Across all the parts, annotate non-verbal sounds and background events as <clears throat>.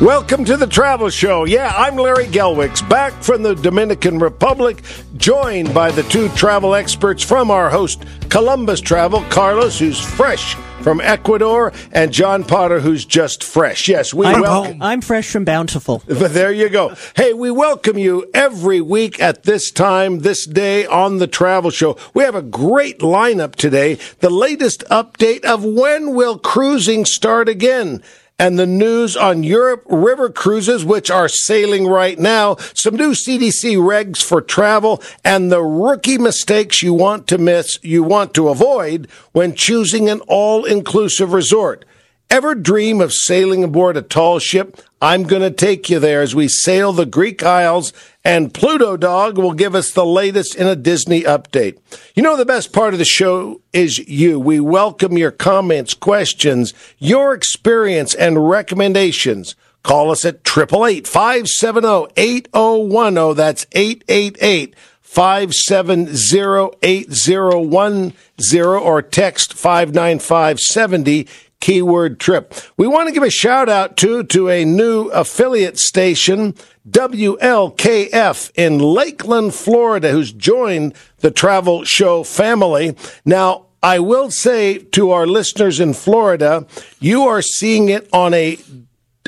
Welcome to the Travel Show. Yeah, I'm Larry Gelwix, back from the Dominican Republic, joined by the two travel experts from our host, Columbus Travel, Carlos, who's fresh from Ecuador, and John Potter, who's just fresh. Yes, we I'm, welcome. I'm fresh from Bountiful. <laughs> But there you go. Hey, we welcome you every week at this time, this day on the Travel Show. We have a great lineup today. The latest update of when will cruising start again? And the news on Europe river cruises, which are sailing right now, some new CDC regs for travel, and the rookie mistakes you want to miss, you want to avoid when choosing an all inclusive resort. Ever dream of sailing aboard a tall ship? I'm going to take you there as we sail the Greek Isles, and Pluto Dog will give us the latest in a Disney update. You know, the best part of the show is you. We welcome your comments, questions, your experience, and recommendations. Call us at 888 570 8010. That's 888 570 8010 or text 59570 keyword trip. We want to give a shout out too to a new affiliate station, WLKF in Lakeland, Florida, who's joined the travel show family. Now, I will say to our listeners in Florida, you are seeing it on a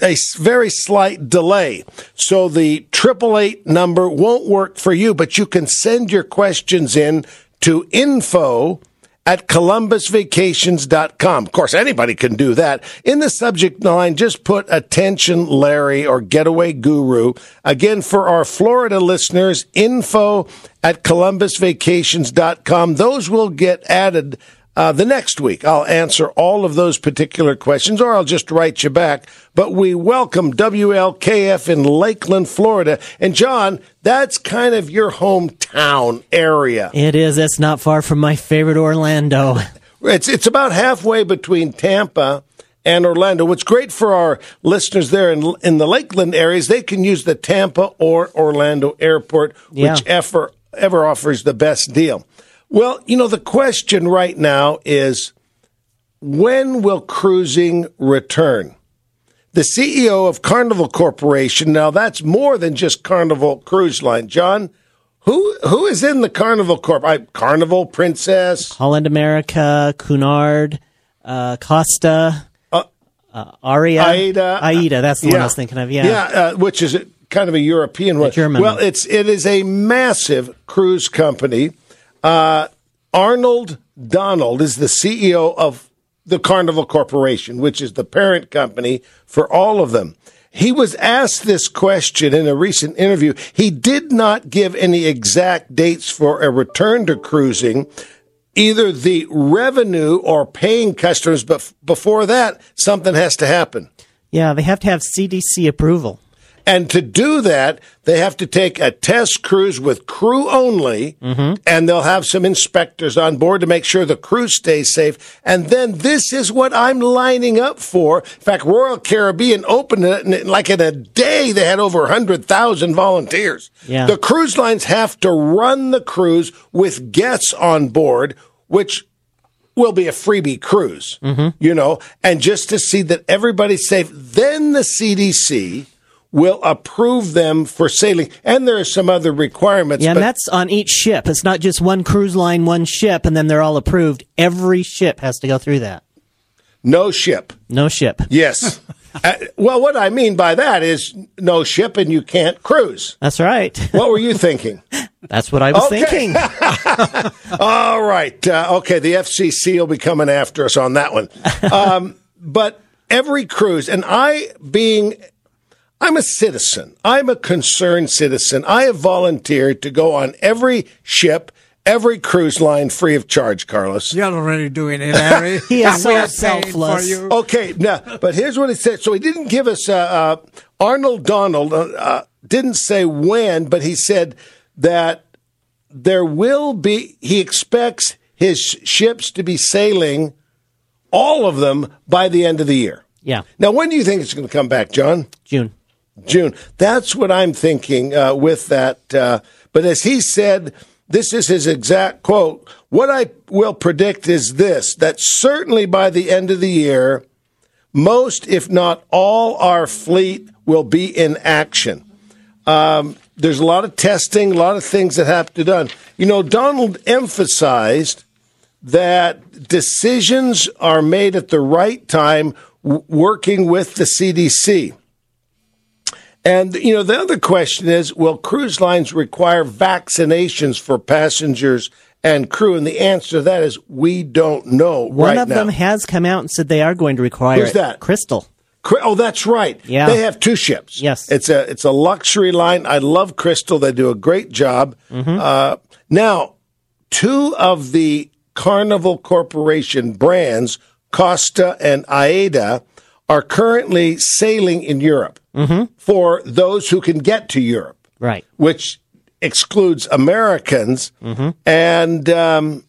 a very slight delay. So the triple eight number won't work for you, but you can send your questions in to info at columbusvacations.com. Of course, anybody can do that. In the subject line, just put attention Larry or getaway guru. Again, for our Florida listeners, info at columbusvacations.com. Those will get added uh, the next week, I'll answer all of those particular questions, or I'll just write you back. But we welcome WLKF in Lakeland, Florida. And John, that's kind of your hometown area. It is. It's not far from my favorite Orlando. It's it's about halfway between Tampa and Orlando. What's great for our listeners there in in the Lakeland areas, they can use the Tampa or Orlando airport, Yeah. whichever ever offers the best deal. Well, you know, the question right now is when will cruising return? The CEO of Carnival Corporation, now that's more than just Carnival Cruise Line. John, who who is in the Carnival Corp? I, Carnival Princess, Holland America, Cunard, uh, Costa, Uh, Aria, Aida. Aida. That's the one I was thinking of. Yeah. yeah, uh, which is kind of a European one. German well, it's it is a massive cruise company. Uh, Arnold Donald is the CEO of the Carnival Corporation, which is the parent company for all of them. He was asked this question in a recent interview. He did not give any exact dates for a return to cruising, either the revenue or paying customers, but before that, something has to happen. Yeah, they have to have CDC approval. And to do that, they have to take a test cruise with crew only, mm-hmm. and they'll have some inspectors on board to make sure the crew stays safe. And then this is what I'm lining up for. In fact, Royal Caribbean opened it, and like in a day, they had over 100,000 volunteers. Yeah. The cruise lines have to run the cruise with guests on board, which will be a freebie cruise, mm-hmm. you know, and just to see that everybody's safe. Then the CDC will approve them for sailing. And there are some other requirements. Yeah, but and that's on each ship. It's not just one cruise line, one ship, and then they're all approved. Every ship has to go through that. no ship. No ship. Yes. <laughs> uh, well, what I mean by that is no ship and you can't cruise. That's right. <laughs> What were you thinking? That's what I was Okay. thinking. <laughs> All right. Uh, okay. The FCC will be coming after us on that one. Um, but every cruise, and I being, I'm a citizen, I'm a concerned citizen. I have volunteered to go on every ship, every cruise line free of charge, Carlos. You're already doing it, Larry. <laughs> He is so we are selfless. For you. Okay, now, but here's what it said. So he didn't give us uh, uh, Arnold Donald uh, uh, didn't say when, but he said that there will be. He expects his ships to be sailing, all of them, by the end of the year. Yeah, Now, when do you think it's going to come back, John? June. June. That's what I'm thinking uh, with that. Uh, but as he said, this is his exact quote. What I will predict is this that certainly by the end of the year, most, if not all, our fleet will be in action. Um, there's a lot of testing, a lot of things that have to be done. You know, Donald emphasized that decisions are made at the right time, w- working with the CDC. And, you know, the other question is will cruise lines require vaccinations for passengers and crew? And the answer to that is we don't know. One right of now. them has come out and said they are going to require Who's it. that? Crystal. Oh, that's right. Yeah. They have two ships. Yes. It's a it's a luxury line. I love Crystal. They do a great job. Mm-hmm. Uh, now, two of the Carnival Corporation brands, Costa and Aida, are currently sailing in Europe Mm-hmm. for those who can get to Europe, Right. which excludes Americans. Mm-hmm. And um,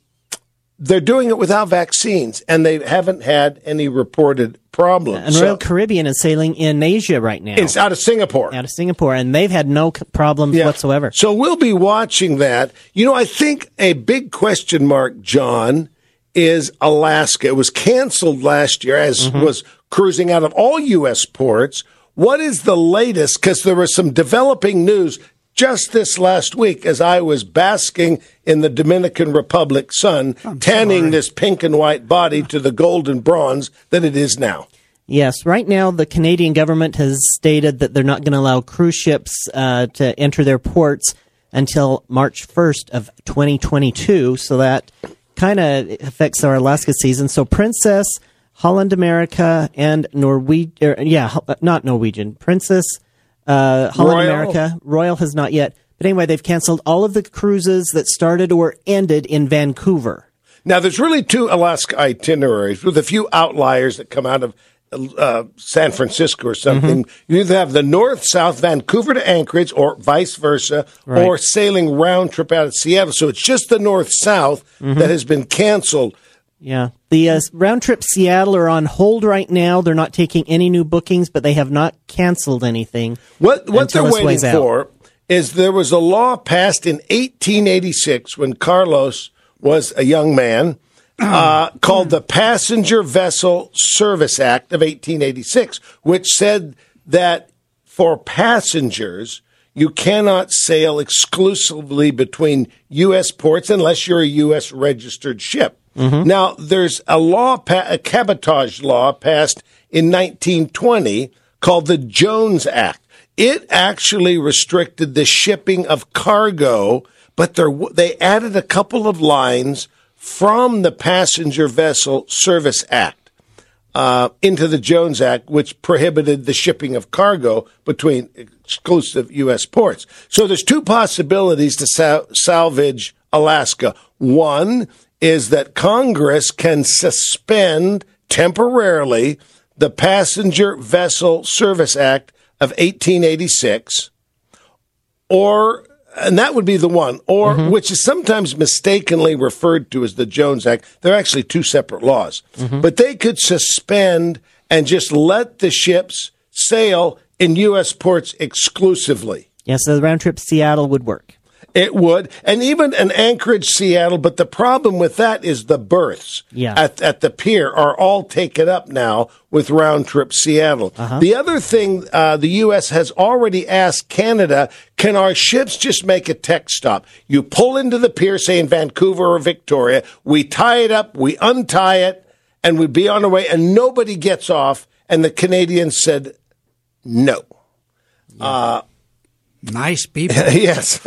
they're doing it without vaccines, and they haven't had any reported problems. And So- Royal Caribbean is sailing in Asia right now. it's out of Singapore. out of Singapore, and they've had no problems Yeah. whatsoever. So we'll be watching that. You know, I think a big question mark, John, is Alaska. It was canceled last year, as Mm-hmm. was cruising out of all U.S. ports. What is the latest? Because there was some developing news just this last week as I was basking in the Dominican Republic sun, tanning this pink and white body to the golden bronze that it is now. Yes, right now the Canadian government has stated that they're not going to allow cruise ships uh, to enter their ports until March 1st of 2022. So that kind of affects our Alaska season. So Princess, Holland America, and Norwegian, yeah, uh, not Norwegian, Princess, uh, Holland Royal. America, Royal has not yet. But anyway, they've canceled all of the cruises that started or ended in Vancouver. Now, there's really two Alaska itineraries with a few outliers that come out of uh, San Francisco or something. You either have the north south, Vancouver to Anchorage, or vice versa, Right. or sailing round trip out of Seattle. So it's just the north south that has been canceled. Yeah. The uh, round trip Seattle are on hold right now. They're not taking any new bookings, but they have not canceled anything. What what they're waiting for is there was a law passed in 1886 when Carlos was a young man <clears throat> uh, called the Passenger Vessel Service Act of 1886, which said that for passengers you cannot sail exclusively between U.S. ports unless you're a U.S. registered ship. Now, there's a law, a cabotage law passed in 1920 called the Jones Act. It actually restricted the shipping of cargo, but there, they added a couple of lines from the Passenger Vessel Service Act uh, into the Jones Act, which prohibited the shipping of cargo between exclusive U.S. ports. So there's two possibilities to sal- salvage Alaska. One is that Congress can suspend temporarily the Passenger Vessel Service Act of 1886 or and that would be the one, or mm-hmm. which is sometimes mistakenly referred to as the Jones Act. They're actually two separate laws, mm-hmm. but they could suspend and just let the ships sail in U.S. ports exclusively. Yeah, so the round trip Seattle would work. It would, and even an Anchorage, Seattle. But the problem with that is the berths Yeah. at, at the pier are all taken up now with round trip Seattle. The other thing, uh, the U.S. has already asked Canada, can our ships just make a tech stop? You pull into the pier, say in Vancouver or Victoria, we tie it up, we untie it, and we'd be on our way, and nobody gets off. And the Canadians said, no. Nice people. <laughs> yes.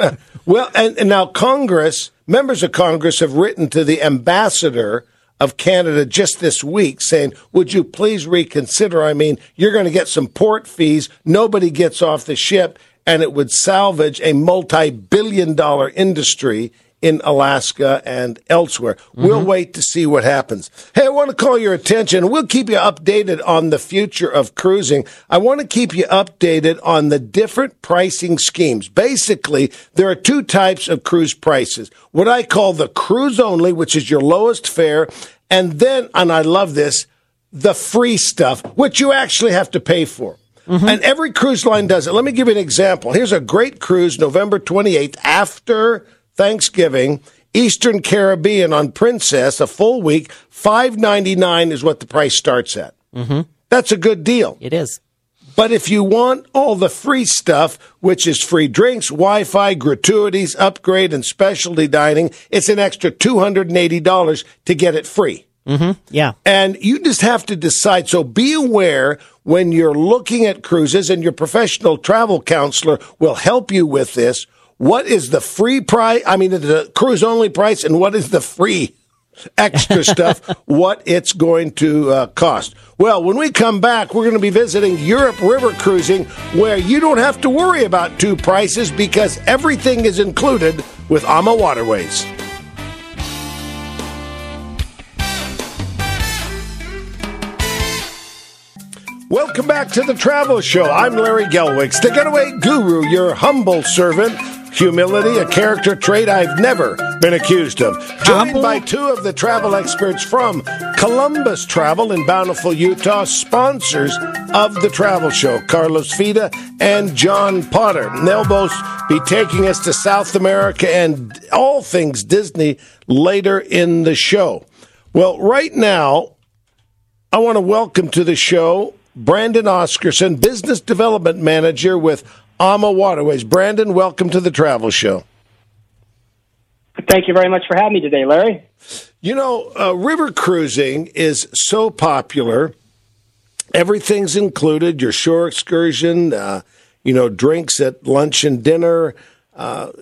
well, and, and now Congress, members of Congress have written to the ambassador of Canada just this week saying, would you please reconsider? I mean, you're going to get some port fees. Nobody gets off the ship and it would salvage a multi-billion dollar industry in Alaska and elsewhere. We'll mm-hmm. wait to see what happens. Hey, I want to call your attention. We'll keep you updated on the future of cruising. I want to keep you updated on the different pricing schemes. Basically, there are two types of cruise prices. What I call the cruise only, which is your lowest fare, and then, and I love this, the free stuff, which you actually have to pay for. Mm-hmm. And every cruise line does it. Let me give you an example. Here's a great cruise, November 28th, after Thanksgiving, Eastern Caribbean on Princess, a full week, five ninety nine is what the price starts at. Mm-hmm. That's a good deal. It is. But if you want all the free stuff, which is free drinks, Wi Fi, gratuities, upgrade, and specialty dining, it's an extra $280 to get it free. Mm-hmm. Yeah. And you just have to decide. So be aware when you're looking at cruises, and your professional travel counselor will help you with this. What is the free price? I mean, the cruise only price, and what is the free extra <laughs> stuff? What it's going to uh, cost? Well, when we come back, we're going to be visiting Europe River Cruising, where you don't have to worry about two prices because everything is included with AMA Waterways. Welcome back to the Travel Show. I'm Larry Gelwix, the getaway guru, your humble servant. Humility, a character trait I've never been accused of. Joined humble. by two of the travel experts from Columbus Travel in Bountiful, Utah, sponsors of the Travel Show, Carlos Fida and John Potter. They'll both be taking us to South America and all things Disney later in the show. Well, right now, I want to welcome to the show Brandon Oscarson, Business Development Manager with AMA Waterways. Brandon, welcome to the Travel Show. Thank you very much for having me today, Larry. You know, uh, river cruising is so popular. Everything's included your shore excursion, uh, you know, drinks at lunch and dinner. Uh,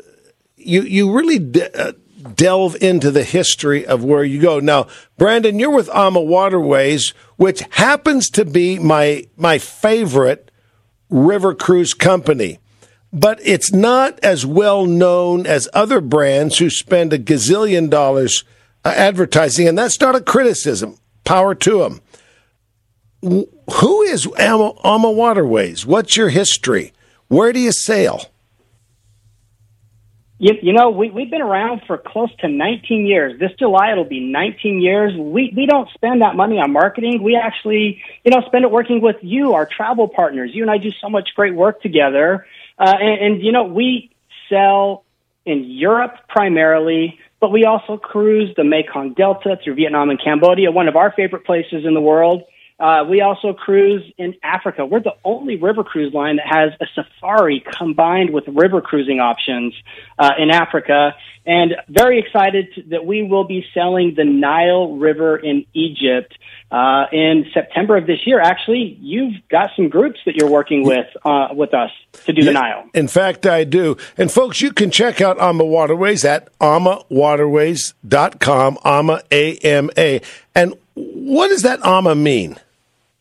you, you really de- uh, delve into the history of where you go. Now, Brandon, you're with AMA Waterways, which happens to be my my favorite river cruise company. But it's not as well known as other brands who spend a gazillion dollars uh, advertising, and that's not a criticism. Power to them. Who is AMA Waterways? What's your history? Where do you sail? You, you know, we, we've been around for close to 19 years. This July, it'll be 19 years. We, we don't spend that money on marketing. We actually, you know, spend it working with you, our travel partners. You and I do so much great work together. Uh, and, and, you know, we sell in Europe primarily, but we also cruise the Mekong Delta through Vietnam and Cambodia, one of our favorite places in the world. Uh, we also cruise in Africa. We're the only river cruise line that has a safari combined with river cruising options uh, in Africa. And very excited that we will be selling the Nile River in Egypt uh, in September of this year. Actually, you've got some groups that you're working with uh, with us to do the Nile. In fact, I do. And folks, you can check out AMA Waterways at amawaterways.com, AMA, A-M-A. And what does that AMA mean?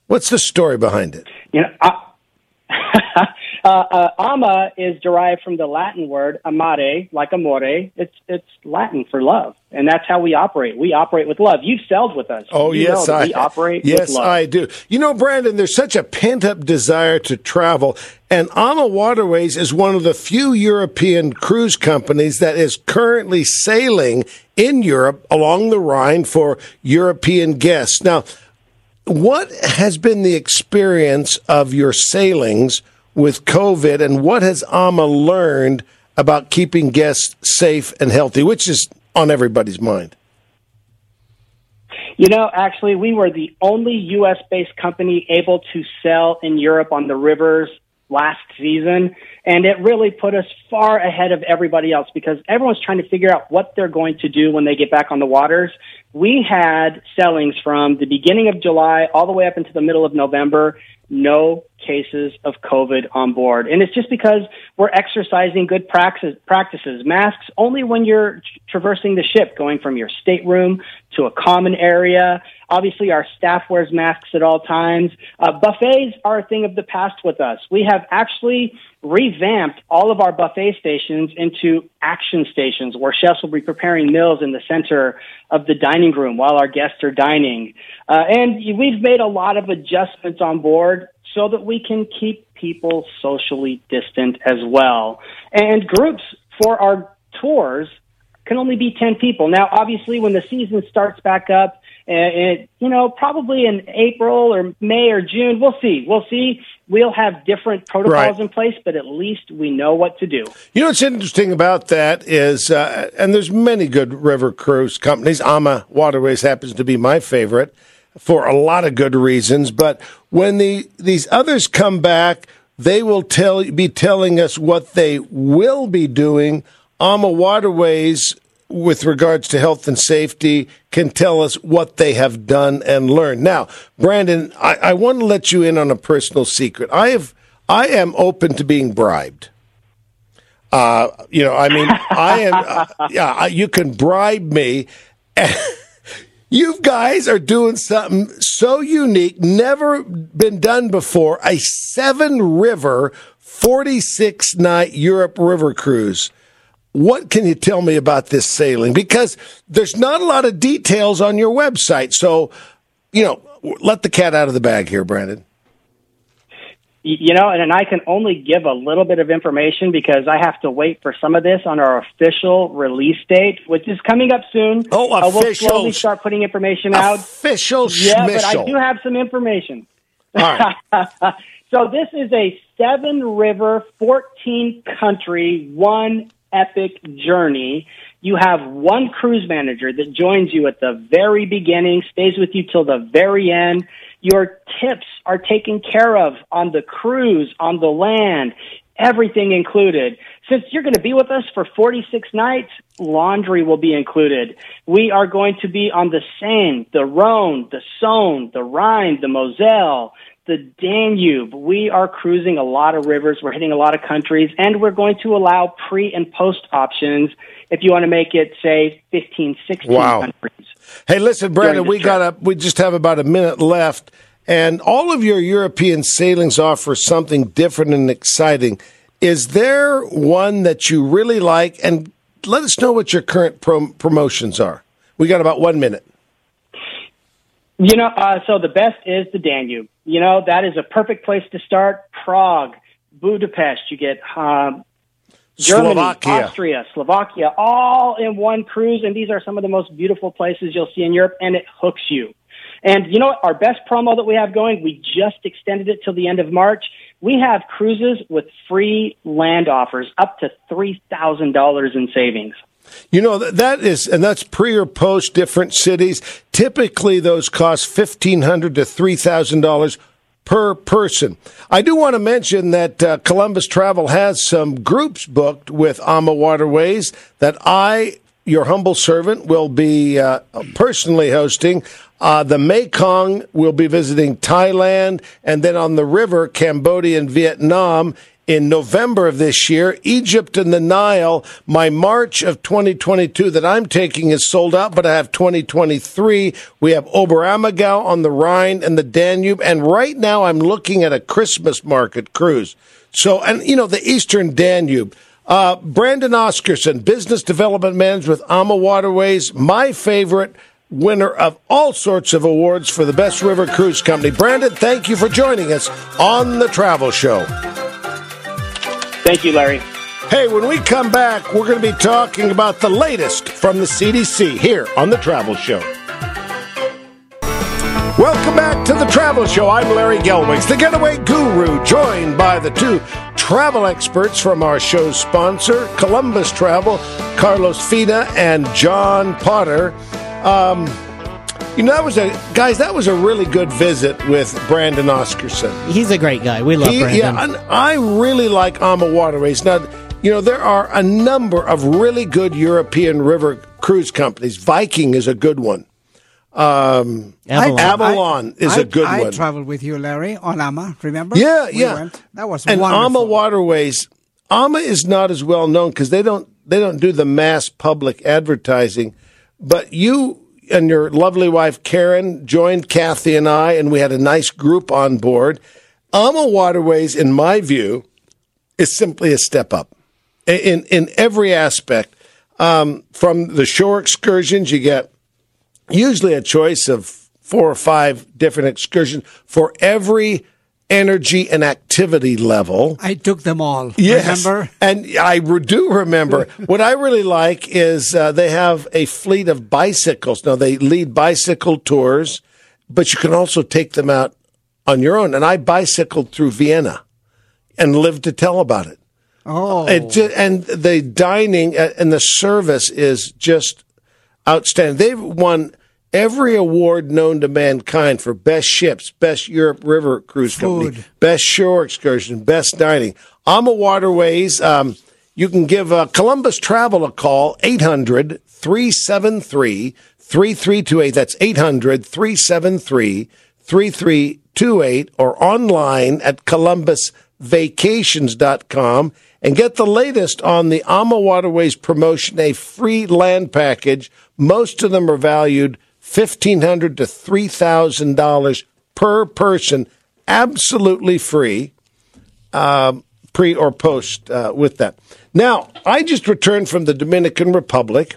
What's the story behind it? You know, uh, <laughs> uh, uh, ama is derived from the Latin word amare, like amore. It's it's Latin for love, and that's how we operate. We operate with love. You've sailed with us. Oh you yes, I we operate. Yes, I do. You know, Brandon, there's such a pent up desire to travel, and AMA Waterways is one of the few European cruise companies that is currently sailing in Europe along the Rhine for European guests. Now. What has been the experience of your sailings with COVID, and what has AMA learned about keeping guests safe and healthy, which is on everybody's mind? You know, actually, we were the only U.S. based company able to sell in Europe on the rivers last season. And it really put us far ahead of everybody else because everyone's trying to figure out what they're going to do when they get back on the waters. We had sellings from the beginning of July all the way up into the middle of November no cases of COVID on board. And it's just because we're exercising good practice, practices. Masks only when you're traversing the ship, going from your stateroom to a common area. Obviously, our staff wears masks at all times. Uh, buffets are a thing of the past with us. We have actually revamped all of our buffet stations into action stations where chefs will be preparing meals in the center of the dining room while our guests are dining. Uh, and we've made a lot of adjustments on board so that we can keep people socially distant as well. And groups for our tours can only be 10 people. Now, obviously, when the season starts back up, and you know, probably in April or May or June, we'll see. We'll see. We'll have different protocols right. in place, but at least we know what to do. You know what's interesting about that is, uh, and there's many good river cruise companies. AMA Waterways happens to be my favorite. for a lot of good reasons. But when the these others come back, they will tell be telling us what they will be doing. AMA Waterways, with regards to health and safety, can tell us what they have done and learned. Now, Brandon, I, I want to let you in on a personal secret. I have I am open to being bribed. Uh, you know, I mean, I am. Uh, <laughs> yeah, you can bribe me. <laughs> you guys are doing something so unique, never been done before. A seven river, 46 night Europe river cruise. What can you tell me about this sailing? Because there's not a lot of details on your website. So, you know, let the cat out of the bag here, Brandon you know, and, and I can only give a little bit of information because I have to wait for some of this on our official release date, which is coming up soon. Oh, official! Uh, we'll slowly start putting information out. Official, yeah, but I do have some information. All right. <laughs> so this is a seven river, fourteen country, one epic journey. You have one cruise manager that joins you at the very beginning, stays with you till the very end your tips are taken care of on the cruise, on the land, everything included. Since you're going to be with us for 46 nights, laundry will be included. We are going to be on the Seine, the Rhone, the Saône, the Rhine, the Moselle, the Danube. We are cruising a lot of rivers. We're hitting a lot of countries and we're going to allow pre and post options if you want to make it, say, 15, 16 wow. countries. Hey, listen, Brandon, we got a, we just have about a minute left, and all of your European sailings offer something different and exciting. Is there one that you really like? And let us know what your current prom- promotions are. We got about one minute. You know, uh, so the best is the Danube. You know, that is a perfect place to start. Prague, Budapest, you get um, Germany, Slovakia. Austria, Slovakia, all in one cruise. And these are some of the most beautiful places you'll see in Europe, and it hooks you. And you know what? Our best promo that we have going, we just extended it till the end of March. We have cruises with free land offers up to $3,000 in savings. You know that is, and that's pre or post different cities. Typically, those cost 1,500 to three thousand dollars per person. I do want to mention that uh, Columbus Travel has some groups booked with AMA Waterways that I, your humble servant, will be uh, personally hosting. Uh, the Mekong will be visiting Thailand, and then on the river, Cambodia and Vietnam in November of this year. Egypt and the Nile, my March of 2022 that I'm taking is sold out, but I have 2023. We have Oberammergau on the Rhine and the Danube. And right now I'm looking at a Christmas market cruise. So, and you know, the Eastern Danube. Uh, Brandon Oscarson, Business Development Manager with AMA Waterways, my favorite winner of all sorts of awards for the best river cruise company. Brandon, thank you for joining us on the Travel Show. Thank you, Larry. Hey, when we come back, we're going to be talking about the latest from the CDC here on The Travel Show. Welcome back to The Travel Show. I'm Larry Gelwix, the getaway guru, joined by the two travel experts from our show's sponsor, Columbus Travel, Carlos Fina and John Potter. Um, you know, that was a guys. That was a really good visit with Brandon Oscarson. He's a great guy. We love he, Brandon. Yeah, and I really like AMA Waterways. Now, you know, there are a number of really good European river cruise companies. Viking is a good one. Um, Avalon, Avalon is I, a good I one. I traveled with you, Larry, on AMA. Remember? Yeah, we yeah. Went. That was and wonderful. AMA Waterways. AMA is not as well known because they don't they don't do the mass public advertising. But you and your lovely wife Karen joined Kathy and I, and we had a nice group on board. AMA Waterways, in my view, is simply a step up in in every aspect. Um, from the shore excursions, you get usually a choice of four or five different excursions for every energy and activity level. I took them all. Yes, remember? and I do remember. <laughs> what I really like is uh, they have a fleet of bicycles. Now they lead bicycle tours, but you can also take them out on your own. And I bicycled through Vienna and lived to tell about it. Oh, it and the dining uh, and the service is just outstanding. They've won every award known to mankind for best ships, best Europe River Cruise Company, Food. best shore excursion, best dining. AMA Waterways, um, you can give uh, Columbus Travel a call, 800 373 3328. That's 800 373 3328 or online at columbusvacations.com and get the latest on the AMA Waterways promotion, a free land package. Most of them are valued 1,500 to $3,000 per person, absolutely free pre or post uh, with that. Now, I just returned from the Dominican Republic,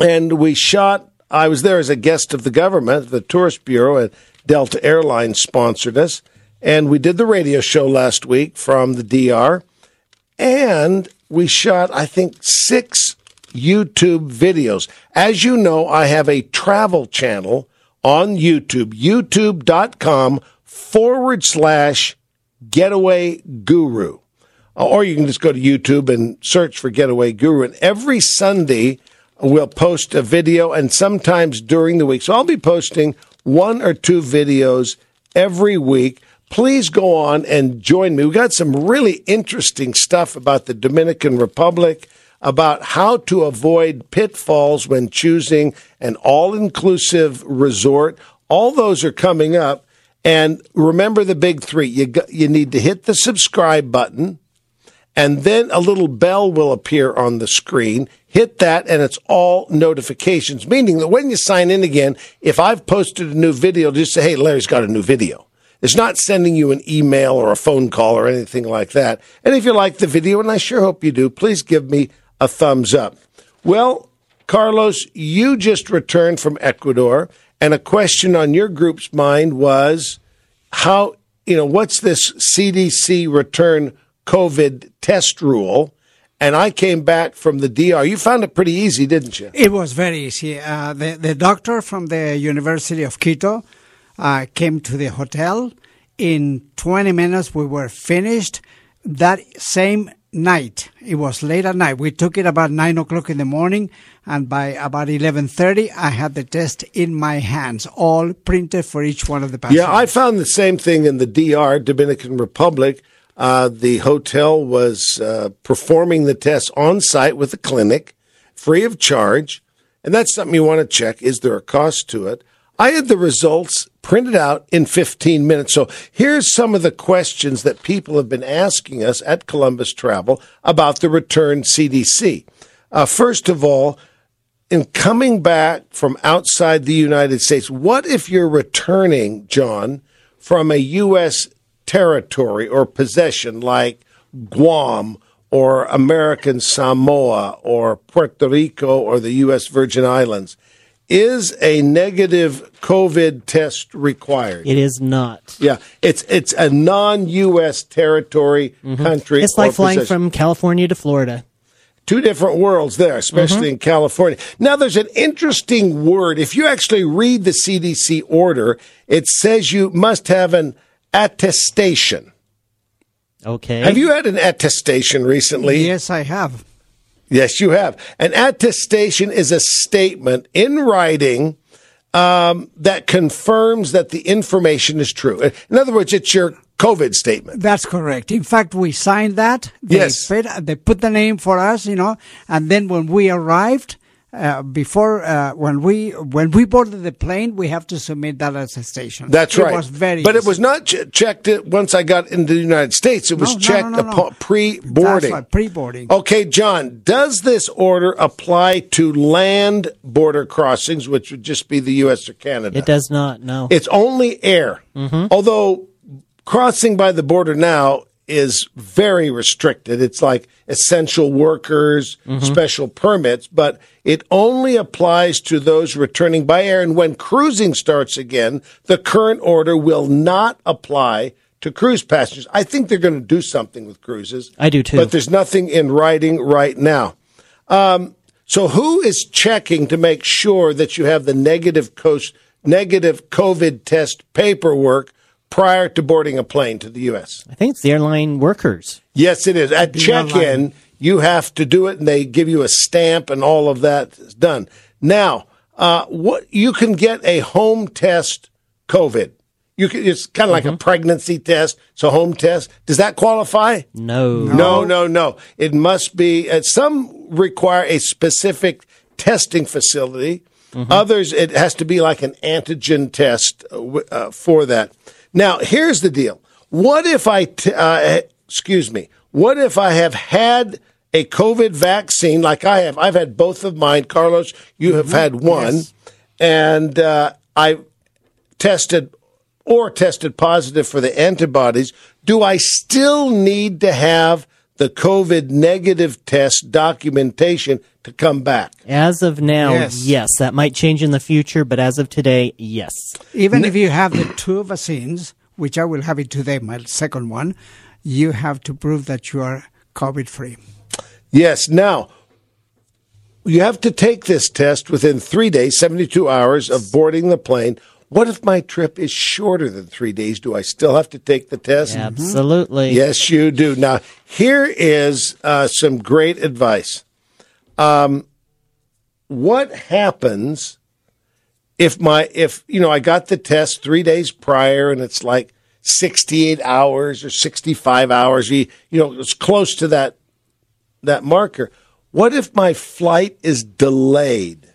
and we shot. I was there as a guest of the government, the Tourist Bureau, and Delta Airlines sponsored us, and we did the radio show last week from the DR, and we shot, I think, six YouTube videos. As you know, I have a travel channel on YouTube, youtube.com forward slash Getaway Guru. Uh, or you can just go to YouTube and search for Getaway Guru. And every Sunday, we'll post a video and sometimes during the week. So I'll be posting one or two videos every week. Please go on and join me. We got some really interesting stuff about the Dominican Republic, about how to avoid pitfalls when choosing an all inclusive resort. All those are coming up. And remember the big three. You you need to hit the subscribe button, and then a little bell will appear on the screen. Hit that, and it's all notifications. Meaning that when you sign in again, if I've posted a new video, just say, "Hey, Larry's got a new video." It's not sending you an email or a phone call or anything like that. And if you like the video, and I sure hope you do, please give me a thumbs up. Well, Carlos, you just returned from Ecuador, and a question on your group's mind was how, you know, what's this CDC return COVID test rule? And I came back from the DR. You found it pretty easy, didn't you? It was very easy. Uh, the, the doctor from the University of Quito uh, came to the hotel. In 20 minutes, we were finished. That same night, it was late at night. We took it about 9 o'clock in the morning, and by about 11.30, I had the test in my hands, all printed for each one of the passengers. Yeah, I found the same thing in the DR, Dominican Republic. Uh, the hotel was uh, performing the tests on site with the clinic, free of charge. And that's something you want to check. Is there a cost to it? I had the results printed out in 15 minutes. So here's some of the questions that people have been asking us at Columbus Travel about the return CDC. Uh, first of all, in coming back from outside the United States, what if you're returning, John, from a U.S. territory or possession like Guam or American Samoa or Puerto Rico or the U.S. Virgin Islands? Is a negative COVID test required? It is not. Yeah, it's it's a non-U.S. territory mm-hmm. country. It's like or flying possession from California to Florida. two different worlds there, especially mm-hmm. in California. Now, there's an interesting word. If you actually read the CDC order, it says you must have an attestation. Okay. Have you had an attestation recently? Yes, I have. Yes, you have. An attestation is a statement in writing um, that confirms that the information is true. In other words, it's your COVID statement. That's correct. In fact, we signed that. They Yes. They put the name for us, you know, and then when we arrived, uh, before uh, when we when we boarded the plane, we have to submit that attestation. That's it right. was very, but it was not ch- checked once I got into the United States. It was No, no, checked no, no, no. upon pre-boarding. That's right, pre-boarding. Okay, John, does this order apply to land border crossings, which would just be the U.S. or Canada? It does not. No. It's only air. Although crossing by the border now is very restricted. It's like essential workers, special permits, but it only applies to those returning by air. And when cruising starts again, the current order will not apply to cruise passengers. I think they're going to do something with cruises. I do too. But there's nothing in writing right now. Um, so who is checking to make sure that you have the negative coast, negative COVID test paperwork prior to boarding a plane to the U.S.? I think it's the airline workers. Yes, it is. At check-in, you have to do it, and they give you a stamp, and all of that is done. Now, uh, what you can get a home test COVID. You can, it's kind of like a pregnancy test. So home test. Does that qualify? No. No, no, no. It must be. Uh, some require a specific testing facility. Others, it has to be like an antigen test uh, uh, for that. Now, here's the deal. What if I, t- uh, excuse me, what if I have had a COVID vaccine like I have? I've had both of mine. Carlos, you have had one. Yes. And uh, I tested or tested positive for the antibodies, do I still need to have the COVID negative test documentation to come back? As of now, Yes. yes. That might change in the future, but as of today, yes. Even if you have the two vaccines, which I will have it today, my second one, you have to prove that you are COVID free. Yes. Now, you have to take this test within three days, 72 hours of boarding the plane. What if my trip is shorter than three days? Do I still have to take the test? Absolutely. Yes, you do. Now, here is uh, some great advice. Um, what happens if my if you know I got the test three days prior and it's like sixty eight hours or sixty five hours? You you know it's close to that that marker. What if my flight is delayed?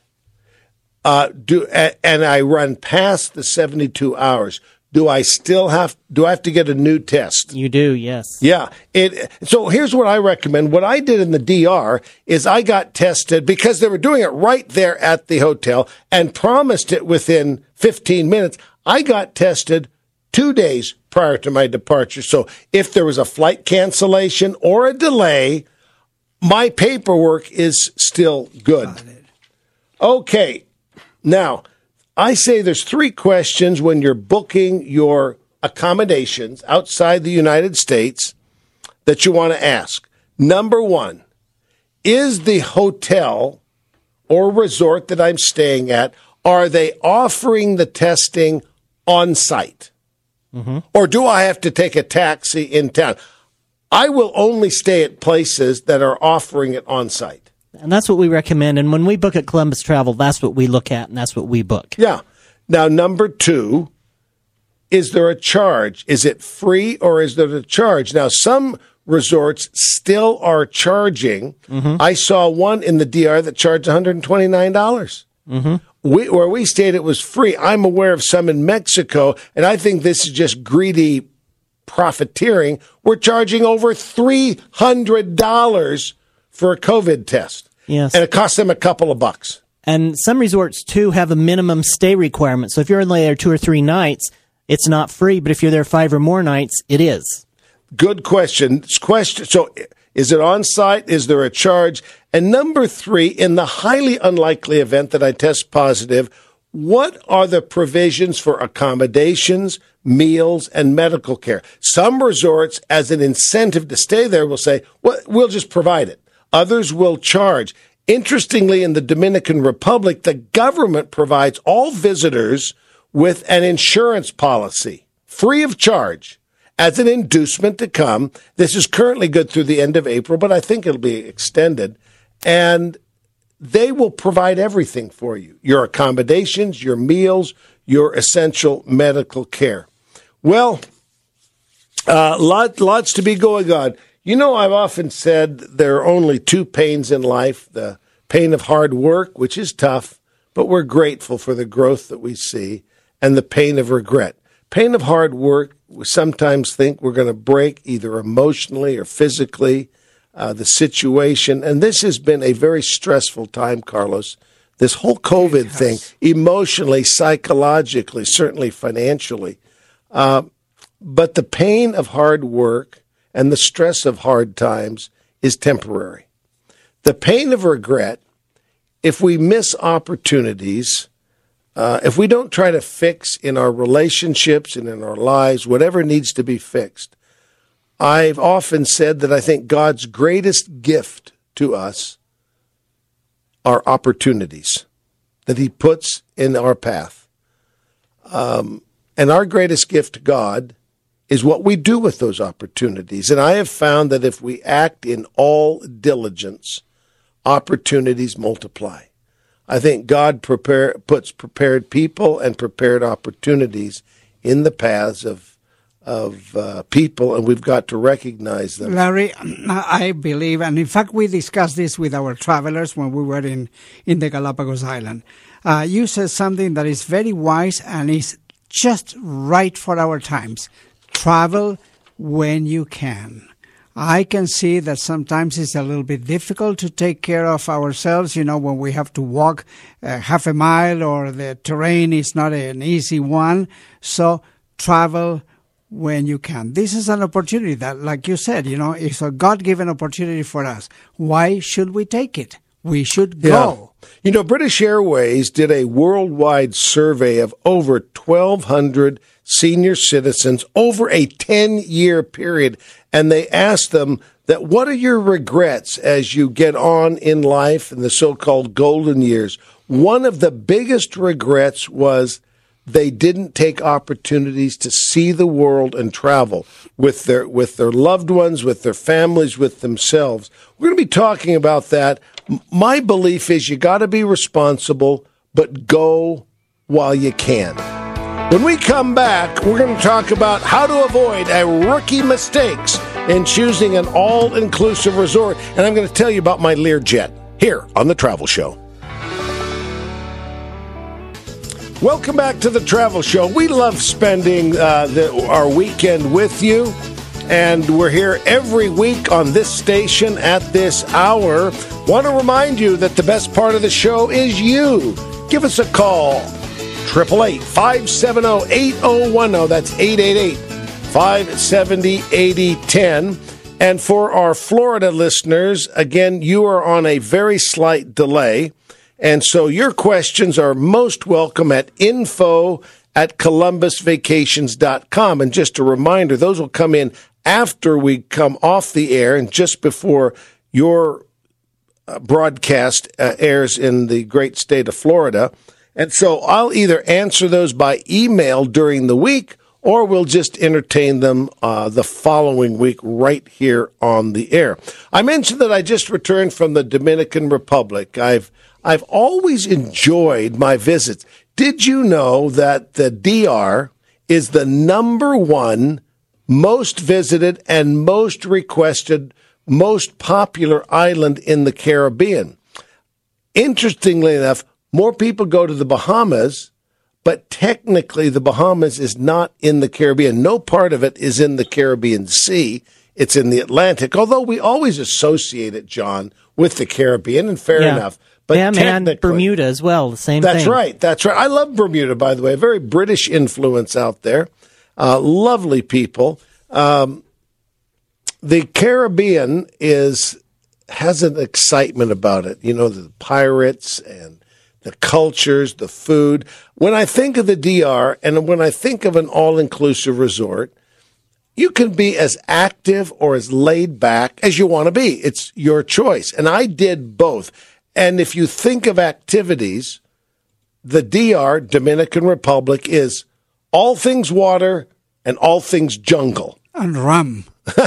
Uh, do and I run past the seventy two hours? Do I still have? Do I have to get a new test? You do, yes. Yeah. It, so here's what I recommend. What I did in the DR is I got tested because they were doing it right there at the hotel and promised it within 15 minutes. I got tested two days prior to my departure. So if there was a flight cancellation or a delay, my paperwork is still good. Okay. Now, I say there's three questions when you're booking your accommodations outside the United States that you want to ask. Number one, is the hotel or resort that I'm staying at, are they offering the testing on site? Mm-hmm. Or do I have to take a taxi in town? I will only stay at places that are offering it on site. And that's what we recommend. And when we book at Columbus Travel, that's what we look at and that's what we book. Yeah. Now, number two, is there a charge? Is it free or is there a charge? Now, some resorts still are charging. Mm-hmm. I saw one in the DR that charged $129. dollars mm-hmm. We, where we stayed, it was free. I'm aware of some in Mexico, and I think this is just greedy profiteering. We're charging over $300 for a COVID test. Yes. And it costs them a couple of bucks. And some resorts too have a minimum stay requirement. So if you're only there two or three nights, it's not free. But if you're there five or more nights, it is. Good question. Question. So, is it on site? Is there a charge? And number three, in the highly unlikely event that I test positive, what are the provisions for accommodations, meals, and medical care? Some resorts, as an incentive to stay there, will say, well, we'll just provide it. Others will charge. Interestingly, in the Dominican Republic, the government provides all visitors with an insurance policy free of charge as an inducement to come. This is currently good through the end of April, but I think it'll be extended. And they will provide everything for you your accommodations, your meals, your essential medical care. Well, uh, lot, lots to be going on. You know, I've often said there are only two pains in life the pain of hard work, which is tough, but we're grateful for the growth that we see, and the pain of regret. Pain of hard work, we sometimes think we're going to break either emotionally or physically, uh, the situation. And this has been a very stressful time, Carlos. This whole COVID thing, emotionally, psychologically, certainly financially. Uh, but the pain of hard work and the stress of hard times is temporary. The pain of regret, if we miss opportunities, uh, if we don't try to fix in our relationships and in our lives whatever needs to be fixed, I've often said that I think God's greatest gift to us are opportunities that He puts in our path. Um, and our greatest gift to God is what we do with those opportunities. And I have found that if we act in all diligence, opportunities multiply. I think God prepare, puts prepared people and prepared opportunities in the paths of of uh, people, and we've got to recognize them. Larry, <clears throat> I believe, and in fact, we discussed this with our travelers when we were in, in the Galapagos Island. Uh, you said something that is very wise and is just right for our times. Travel when you can. I can see that sometimes it's a little bit difficult to take care of ourselves, you know, when we have to walk uh, half a mile or the terrain is not an easy one. So travel when you can. This is an opportunity that, like you said, you know, it's a God given opportunity for us. Why should we take it? We should go. Yeah. You know, British Airways did a worldwide survey of over 1,200 senior citizens over a 10 year period, and they asked them that what are your regrets as you get on in life in the so called golden years? One of the biggest regrets was they didn't take opportunities to see the world and travel with their with their loved ones, with their families, with themselves. We're going to be talking about that. My belief is you got to be responsible, but go while you can. When we come back, we're going to talk about how to avoid a rookie mistakes in choosing an all-inclusive resort, and I'm going to tell you about my Learjet here on the Travel Show. Welcome back to the Travel Show. We love spending uh, the, our weekend with you, and we're here every week on this station at this hour. Want to remind you that the best part of the show is you. Give us a call. 888 570 8010. That's 888 570 8010. And for our Florida listeners, again, you are on a very slight delay. And so your questions are most welcome at info at columbusvacations.com. And just a reminder, those will come in after we come off the air and just before your uh, broadcast uh, airs in the great state of Florida. And so I'll either answer those by email during the week or we'll just entertain them uh, the following week right here on the air. I mentioned that I just returned from the Dominican Republic. I've I've always enjoyed my visits. Did you know that the DR is the number one most visited and most requested, most popular island in the Caribbean? Interestingly enough, more people go to the Bahamas, but technically the Bahamas is not in the Caribbean. No part of it is in the Caribbean Sea. It's in the Atlantic, although we always associate it, John, with the Caribbean, and fair Yeah. enough. But yeah, man, Bermuda as well. The same thing. That's thing. right. That's right. I love Bermuda, by the way. Very British influence out there. Uh, lovely people. Um, the Caribbean is has an excitement about it. You know, the pirates and the cultures, the food. When I think of the DR and when I think of an all inclusive resort, you can be as active or as laid back as you want to be. It's your choice. And I did both. And if you think of activities, the DR, Dominican Republic, is all things water and all things jungle. And rum. <laughs>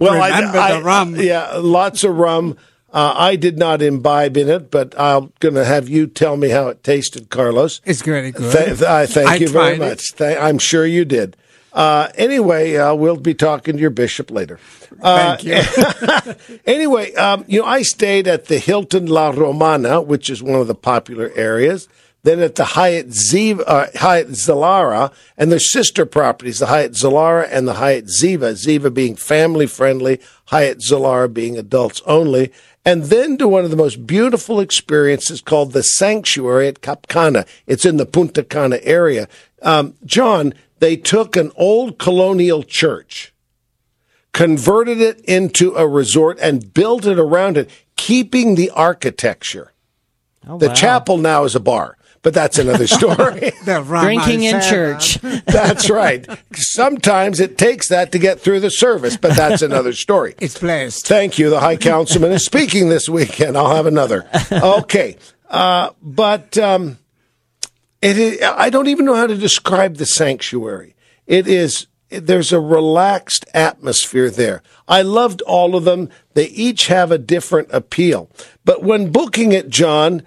Well, I Remember the rum. Yeah, lots of rum. Uh, I did not imbibe in it, but I'm going to have you tell me how it tasted, Carlos. It's very good. Th- th- I thank I you very it. much. Th- I'm sure you did. Uh, anyway, uh, we'll be talking to your bishop later. Uh, Thank you. <laughs> anyway, um, you know, I stayed at the Hilton La Romana, which is one of the popular areas. Then at the Hyatt, Ziva, uh, Hyatt Zilara, and their sister properties, the Hyatt Zilara and the Hyatt Ziva. Ziva being family friendly, Hyatt Zilara being adults only. And then to one of the most beautiful experiences called the Sanctuary at Cap Cana. It's in the Punta Cana area. Um, John, they took an old colonial church converted it into a resort and built it around it, keeping the architecture. Oh, The wow. chapel now is a bar, but that's another <laughs> story. <laughs> Drinking in church. <laughs> that's right. Sometimes it takes that to get through the service, but that's another story. It's blessed. Thank you. The High Councilman is speaking this weekend. I'll have another. Okay. Uh, but um, it is, I don't even know how to describe the sanctuary. It is, there's a relaxed atmosphere there. I loved all of them. They each have a different appeal. But when booking it, John,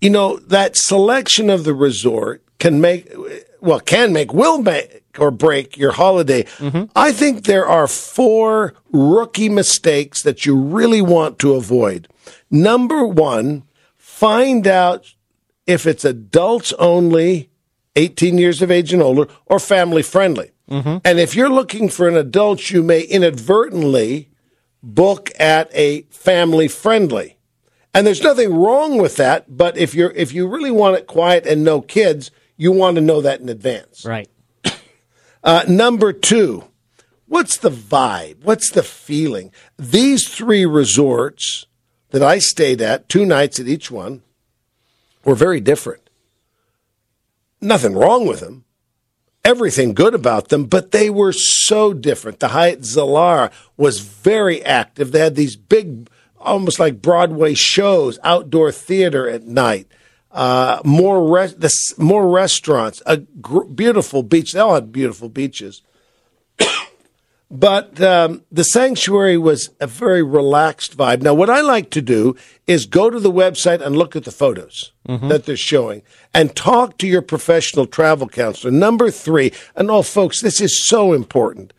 you know, that selection of the resort can make, well, can make, will make or break your holiday. Mm-hmm. I think there are four rookie mistakes that you really want to avoid. Number one, find out if it's adults only, 18 years of age and older, or family friendly. Mm-hmm. And if you're looking for an adult, you may inadvertently book at a family friendly. And there's nothing wrong with that, but if you're if you really want it quiet and no kids, you want to know that in advance. Right. <coughs> Uh, number two, what's the vibe? What's the feeling? These three resorts that I stayed at, two nights at each one, were very different. Nothing wrong with them. Everything good about them, but they were so different. The Hyatt Zilara was very active. They had these big, almost like Broadway shows, outdoor theater at night. Uh, more res- this, more restaurants, a gr- beautiful beach. They all had beautiful beaches. <coughs> But um, the sanctuary was a very relaxed vibe. Now, what I like to do is go to the website and look at the photos that they're showing and talk to your professional travel counselor. Number three, and oh, folks, this is so important.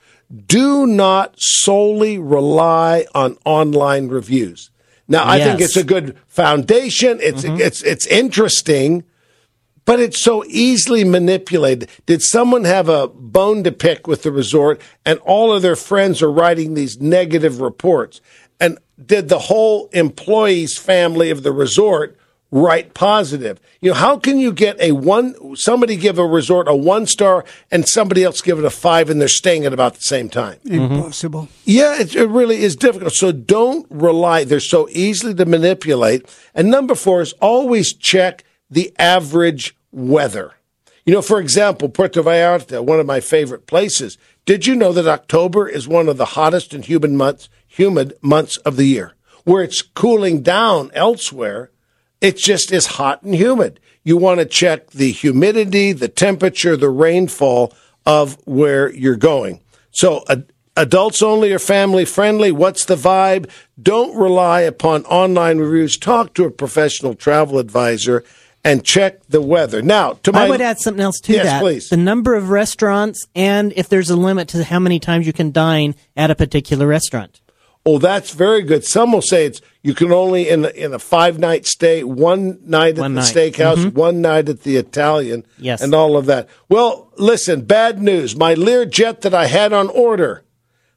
Do not solely rely on online reviews. Now, I think it's a good foundation. It's mm-hmm. it's it's interesting, but it's so easily manipulated. Did someone have a bone to pick with the resort and all of their friends are writing these negative reports? And did the whole employees family of the resort write positive? You know, how can you get a one, somebody give a resort a one star and somebody else give it a five and they're staying at about the same time? Mm-hmm. Impossible. Yeah, it, it really is difficult. So don't rely. They're so easily to manipulate. And number four is always check the average weather. You know, for example, Puerto Vallarta, one of my favorite places. Did you know that October is one of the hottest and humid months, humid months of the year? Where it's cooling down elsewhere, it just is hot and humid. You want to check the humidity, the temperature, the rainfall of where you're going. So, ad- adults only or family friendly? What's the vibe? Don't rely upon online reviews. Talk to a professional travel advisor and check the weather. Now, to my I would add something else to Yes, that. please. The number of restaurants and if there's a limit to how many times you can dine at a particular restaurant. Oh, that's very good. Some will say it's you can only in a, in a five night stay, one night at One the night. steakhouse, mm-hmm. one night at the Italian, Yes. and all of that. Well, listen, bad news. My Learjet that I had on order,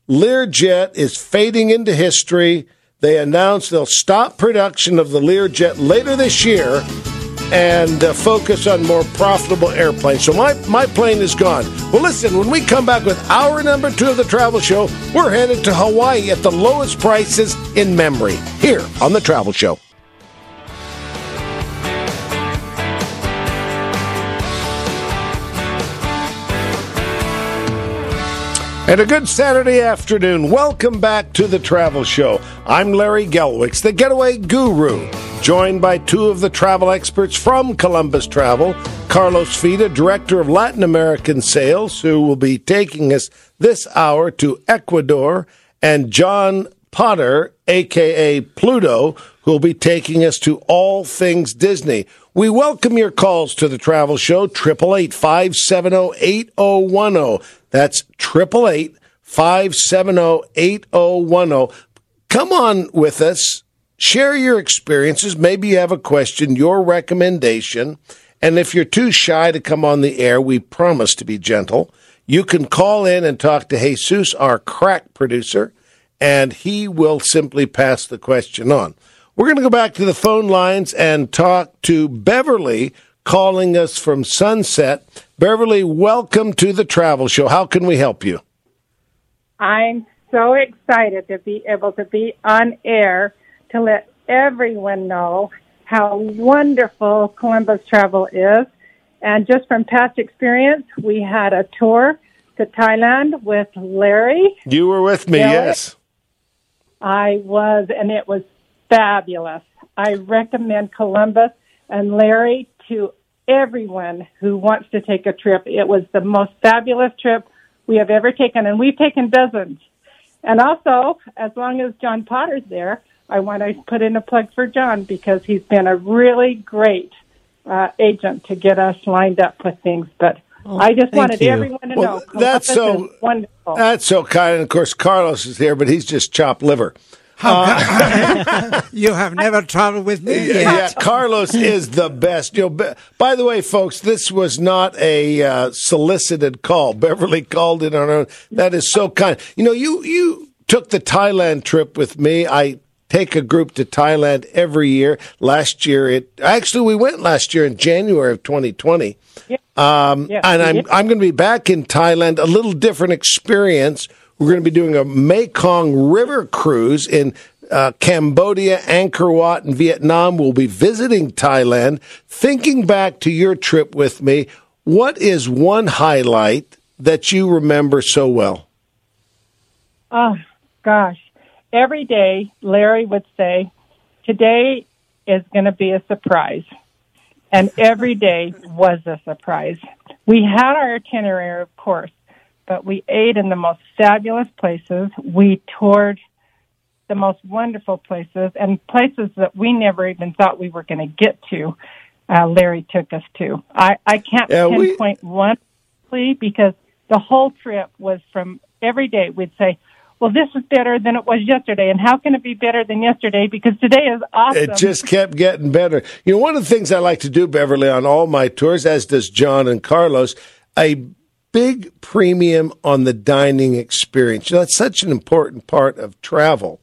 Learjet is fading into history. They announced they'll stop production of the Learjet later this year and uh, focus on more profitable airplanes. So my, my plane is gone. Well, listen, when we come back with hour number two of the travel show, we're headed to Hawaii at the lowest prices in memory here on the travel show. And a good Saturday afternoon. Welcome back to the Travel Show. I'm Larry Gelwix, the getaway guru, joined by two of the travel experts from Columbus Travel Carlos Fida, Director of Latin American Sales, who will be taking us this hour to Ecuador, and John Potter, aka Pluto, who will be taking us to all things Disney. We welcome your calls to the travel show, 888 570 8010. That's 888 570 8010. Come on with us. Share your experiences. Maybe you have a question, your recommendation. And if you're too shy to come on the air, we promise to be gentle. You can call in and talk to Jesus, our crack producer, and he will simply pass the question on. We're going to go back to the phone lines and talk to Beverly calling us from Sunset. Beverly, welcome to the travel show. How can we help you? I'm so excited to be able to be on air to let everyone know how wonderful Columbus travel is. And just from past experience, we had a tour to Thailand with Larry. You were with me, Yeah. yes. I was, and it was fabulous. I recommend Columbus and Larry to everyone who wants to take a trip. It was the most fabulous trip we have ever taken, and we've taken dozens. And also, as long as John Potter's there, I want to put in a plug for John because he's been a really great uh, agent to get us lined up with things. But I just wanted you. everyone to Well, know that's so- wonderful. That's so kind. And of course, Carlos is here, but he's just chopped liver. <laughs> <laughs> You have never traveled with me Yeah, yet. yeah, Carlos is the best. You know, be- by the way, folks, this was not a uh, solicited call. Beverly called it on her own. That is so kind. You know, you you took the Thailand trip with me. I take a group to Thailand every year. Last year, it actually we went last year in January of 2020. Um, Yeah, and I'm did. I'm going to be back in Thailand. A little different experience. We're going to be doing a Mekong River cruise in uh, Cambodia, Angkor Wat, and Vietnam. We'll be visiting Thailand. Thinking back to your trip with me, what is one highlight that you remember so well? Oh, gosh. Every day, Larry would say, Today is going to be a surprise. And every day was a surprise. We had our itinerary, of course, but we ate in the most fabulous places. We toured the most wonderful places and places that we never even thought we were going to get to. Uh, Larry took us to. I, I can't Yeah, we- pinpoint one exactly because the whole trip was from every day we'd say, well, this is better than it was yesterday. And how can it be better than yesterday? Because today is awesome. It just kept getting better. You know, one of the things I like to do, Beverly, on all my tours, as does John and Carlos, a big premium on the dining experience. You know, that's such an important part of travel.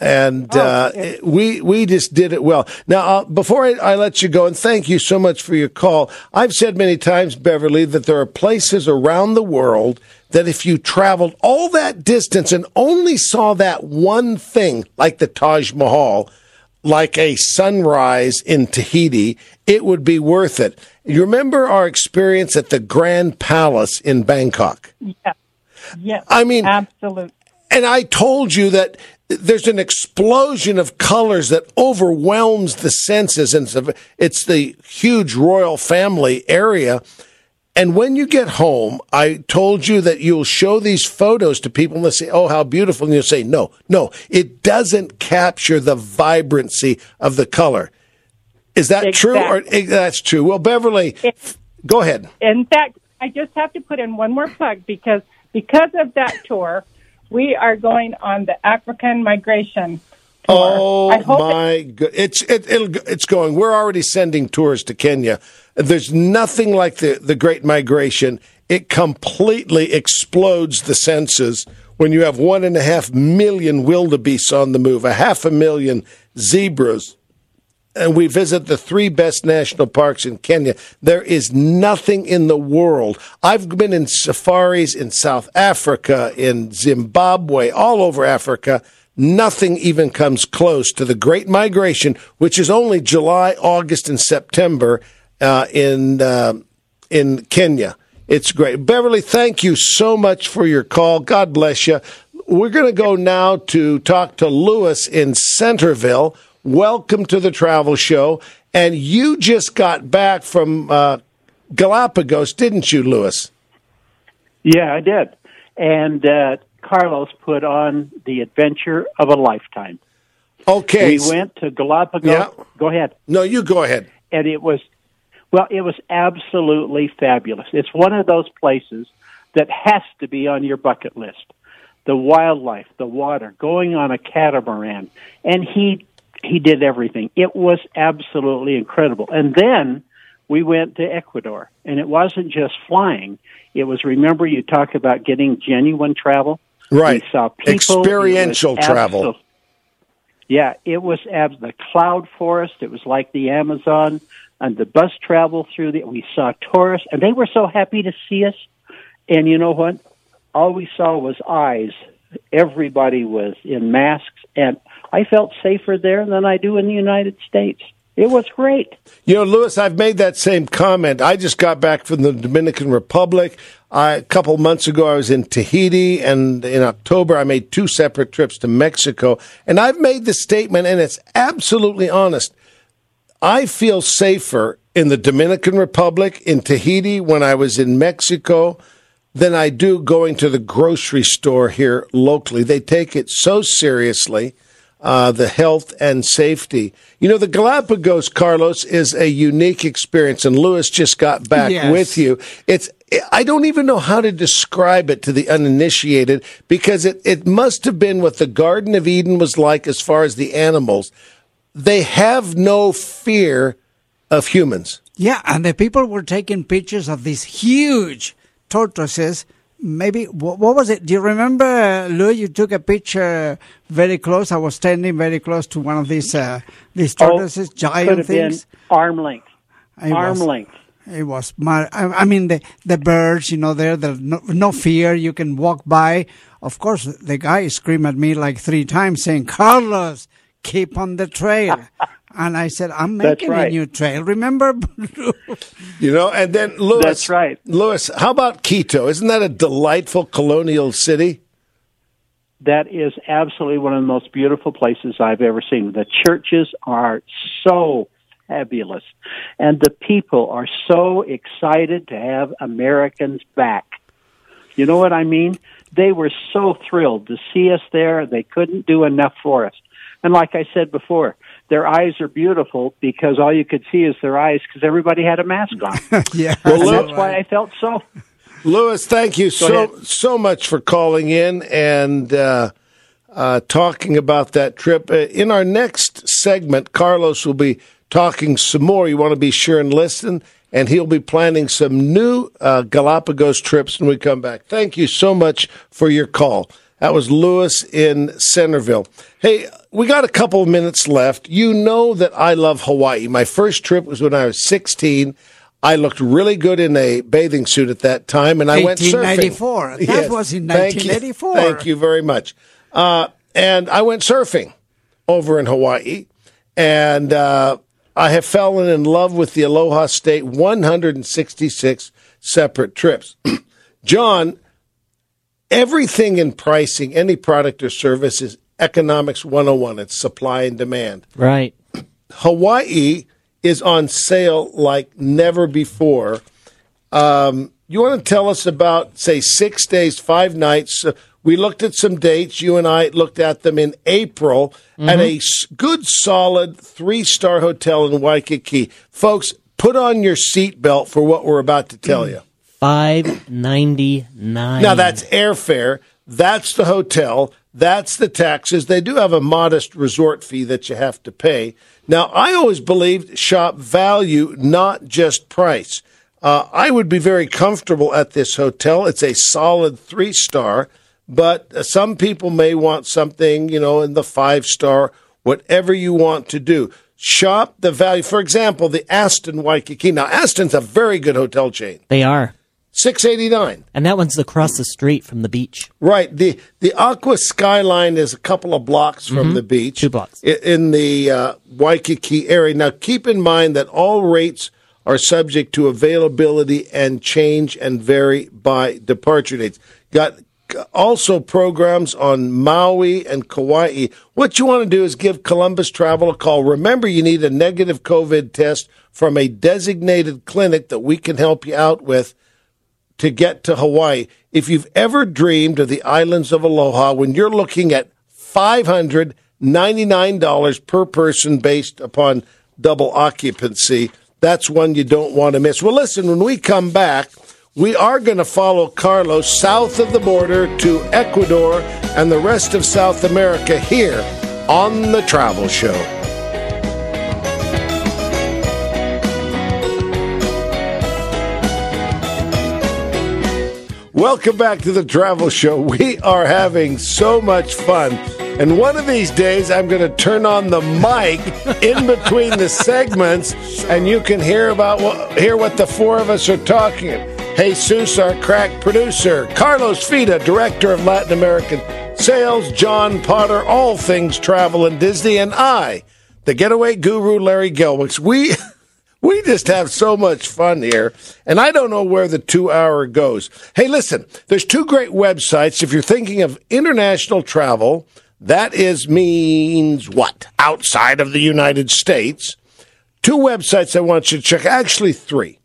And uh, it- we we just did it well. Now, uh, before I, I let you go, and thank you so much for your call. I've said many times, Beverly, that there are places around the world that if you traveled all that distance and only saw that one thing, like the Taj Mahal, like a sunrise in Tahiti, it would be worth it. You remember our experience at the Grand Palace in Bangkok? yes. Yes. I mean- absolutely. And I told you that there's an explosion of colors that overwhelms the senses, and it's, the huge royal family area. And when you get home, I told you that you'll show these photos to people and they'll say, Oh, how beautiful. And you'll say, No, no, it doesn't capture the vibrancy of the color. Is that true? Or eh, that's true. Well, Beverly, go ahead. in fact, I just have to put in one more plug because because of that tour, we are going on the African migration. Tour. Oh I hope my good! It's it, it'll, it's going. We're already sending tours to Kenya. There's nothing like the the Great Migration. It completely explodes the senses when you have one and a half million wildebeests on the move, a half a million zebras, and we visit the three best national parks in Kenya. There is nothing in the world. I've been in safaris in South Africa, in Zimbabwe, all over Africa. Nothing even comes close to the Great Migration, which is only July, August, and September uh, in uh, in Kenya. It's great. Beverly, thank you so much for your call. God bless you. We're going to go now to talk to Lewis in Centerville. Welcome to the travel show. And you just got back from uh, Galapagos, didn't you, Lewis? Yeah, I did. And uh, Carlos put on the adventure of a lifetime. Okay. We went to Galapagos. Yeah. Go ahead. No, you go ahead. And it was, well, it was absolutely fabulous. It's one of those places that has to be on your bucket list. The wildlife, the water, going on a catamaran, and he he did everything. It was absolutely incredible. And then we went to Ecuador, and it wasn't just flying. It was remember you talk about getting genuine travel. Right. We saw people. Experiential travel. absol- yeah, it was abs- the cloud forest. It was like the Amazon, and the bus travel through the. We saw tourists, and they were so happy to see us. And you know what? All we saw was eyes. Everybody was in masks, and I felt safer there than I do in the United States. It was great. You know, Lewis, I've made that same comment. I just got back from the Dominican Republic. I, a couple months ago, I was in Tahiti, and in October, I made two separate trips to Mexico. And I've made the statement, and it's absolutely honest. I feel safer in the Dominican Republic, in Tahiti, when I was in Mexico, than I do going to the grocery store here locally. They take it so seriously. Uh, the health and safety. You know, the Galapagos, Carlos, is a unique experience, and Lewis just got back Yes. with you. It's I don't even know how to describe it to the uninitiated because it, it must have been what the Garden of Eden was like as far as the animals. They have no fear of humans. Yeah, and the people were taking pictures of these huge tortoises. Maybe what, what was it? Do you remember, Lou? You took a picture very close. I was standing very close to one of these uh, these tortoises, could giant things. arm length. It arm was- length. It was mar- I, I mean the the birds, you know, there there's no, no fear. You can walk by. Of course, the guy screamed at me like three times, saying, "Carlos, keep on the trail." <laughs> and I said, "I'm That's making a new trail." Remember? <laughs> You know, and then Lewis. That's right. Lewis, how about Quito? Isn't that a delightful colonial city? That is absolutely one of the most beautiful places I've ever seen. The churches are so fabulous, and the people are so excited to have Americans back. You know what I mean? They were so thrilled to see us there. They couldn't do enough for us. And like I said before, their eyes are beautiful because all you could see is their eyes because everybody had a mask on. <laughs> yeah. and that's why I felt so Lewis, thank you so ahead. so much for calling in and uh, uh, talking about that trip. Uh, in our next segment, Carlos will be talking some more. You want to be sure and listen, and he'll be planning some new uh, Galapagos trips when we come back. Thank you so much for your call. That was Lewis in Centerville. Hey, we got a couple of minutes left. You know that I love Hawaii. My first trip was when I was 16. I looked really good in a bathing suit at that time, and I went surfing. 1894. That was in Thank you. 1984. Thank you very much. Uh, and I went surfing over in Hawaii, and uh, I have fallen in love with the Aloha State 166 separate trips. <clears throat> John, everything in pricing, any product or service is economics 101. It's supply and demand. Right. Hawaii is on sale like never before. Um, you want to tell us about, say, six days, five nights? Uh, we looked at some dates. You and I looked at them in April at a good, solid three star hotel in Waikiki. Folks, put on your seatbelt for what we're about to tell you. Five ninety nine. Now that's airfare. That's the hotel. That's the taxes. They do have a modest resort fee that you have to pay. Now, I always believed shop value, not just price. Uh, I would be very comfortable at this hotel. It's a solid three star, but uh, some people may want something, you know, in the five star, whatever you want to do. Shop the value. For example, the Aston Waikiki. Now, Aston's a very good hotel chain. They are, Six eighty nine. and that one's across the street from the beach. Right. The the Aqua Skyline is a couple of blocks from the beach. Mm-hmm. Two blocks. In the uh, Waikiki area. Now, keep in mind that all rates are subject to availability and change and vary by departure dates. Got also programs on Maui and Kauai. What you want to do is give Columbus Travel a call. Remember, you need a negative COVID test from a designated clinic that we can help you out with to get to Hawaii. If you've ever dreamed of the islands of Aloha, when you're looking at $599 per person based upon double occupancy, that's one you don't want to miss. Well, listen, when we come back, we are going to follow Carlos south of the border to Ecuador and the rest of South America here on The Travel Show. Welcome back to the Travel Show. We are having so much fun. And one of these days, I'm going to turn on the mic in between the segments, and you can hear about what, hear what the four of us are talking. Jesus, our crack producer, Carlos Fita, director of Latin American sales, John Potter, all things travel and Disney, and I, the getaway guru, Larry Gelwix. We. We just have so much fun here, and I don't know where the two hour goes. Hey, listen, there's two great websites. If you're thinking of international travel, that is means what? Outside of the United States. Two websites I want you to check, actually, three.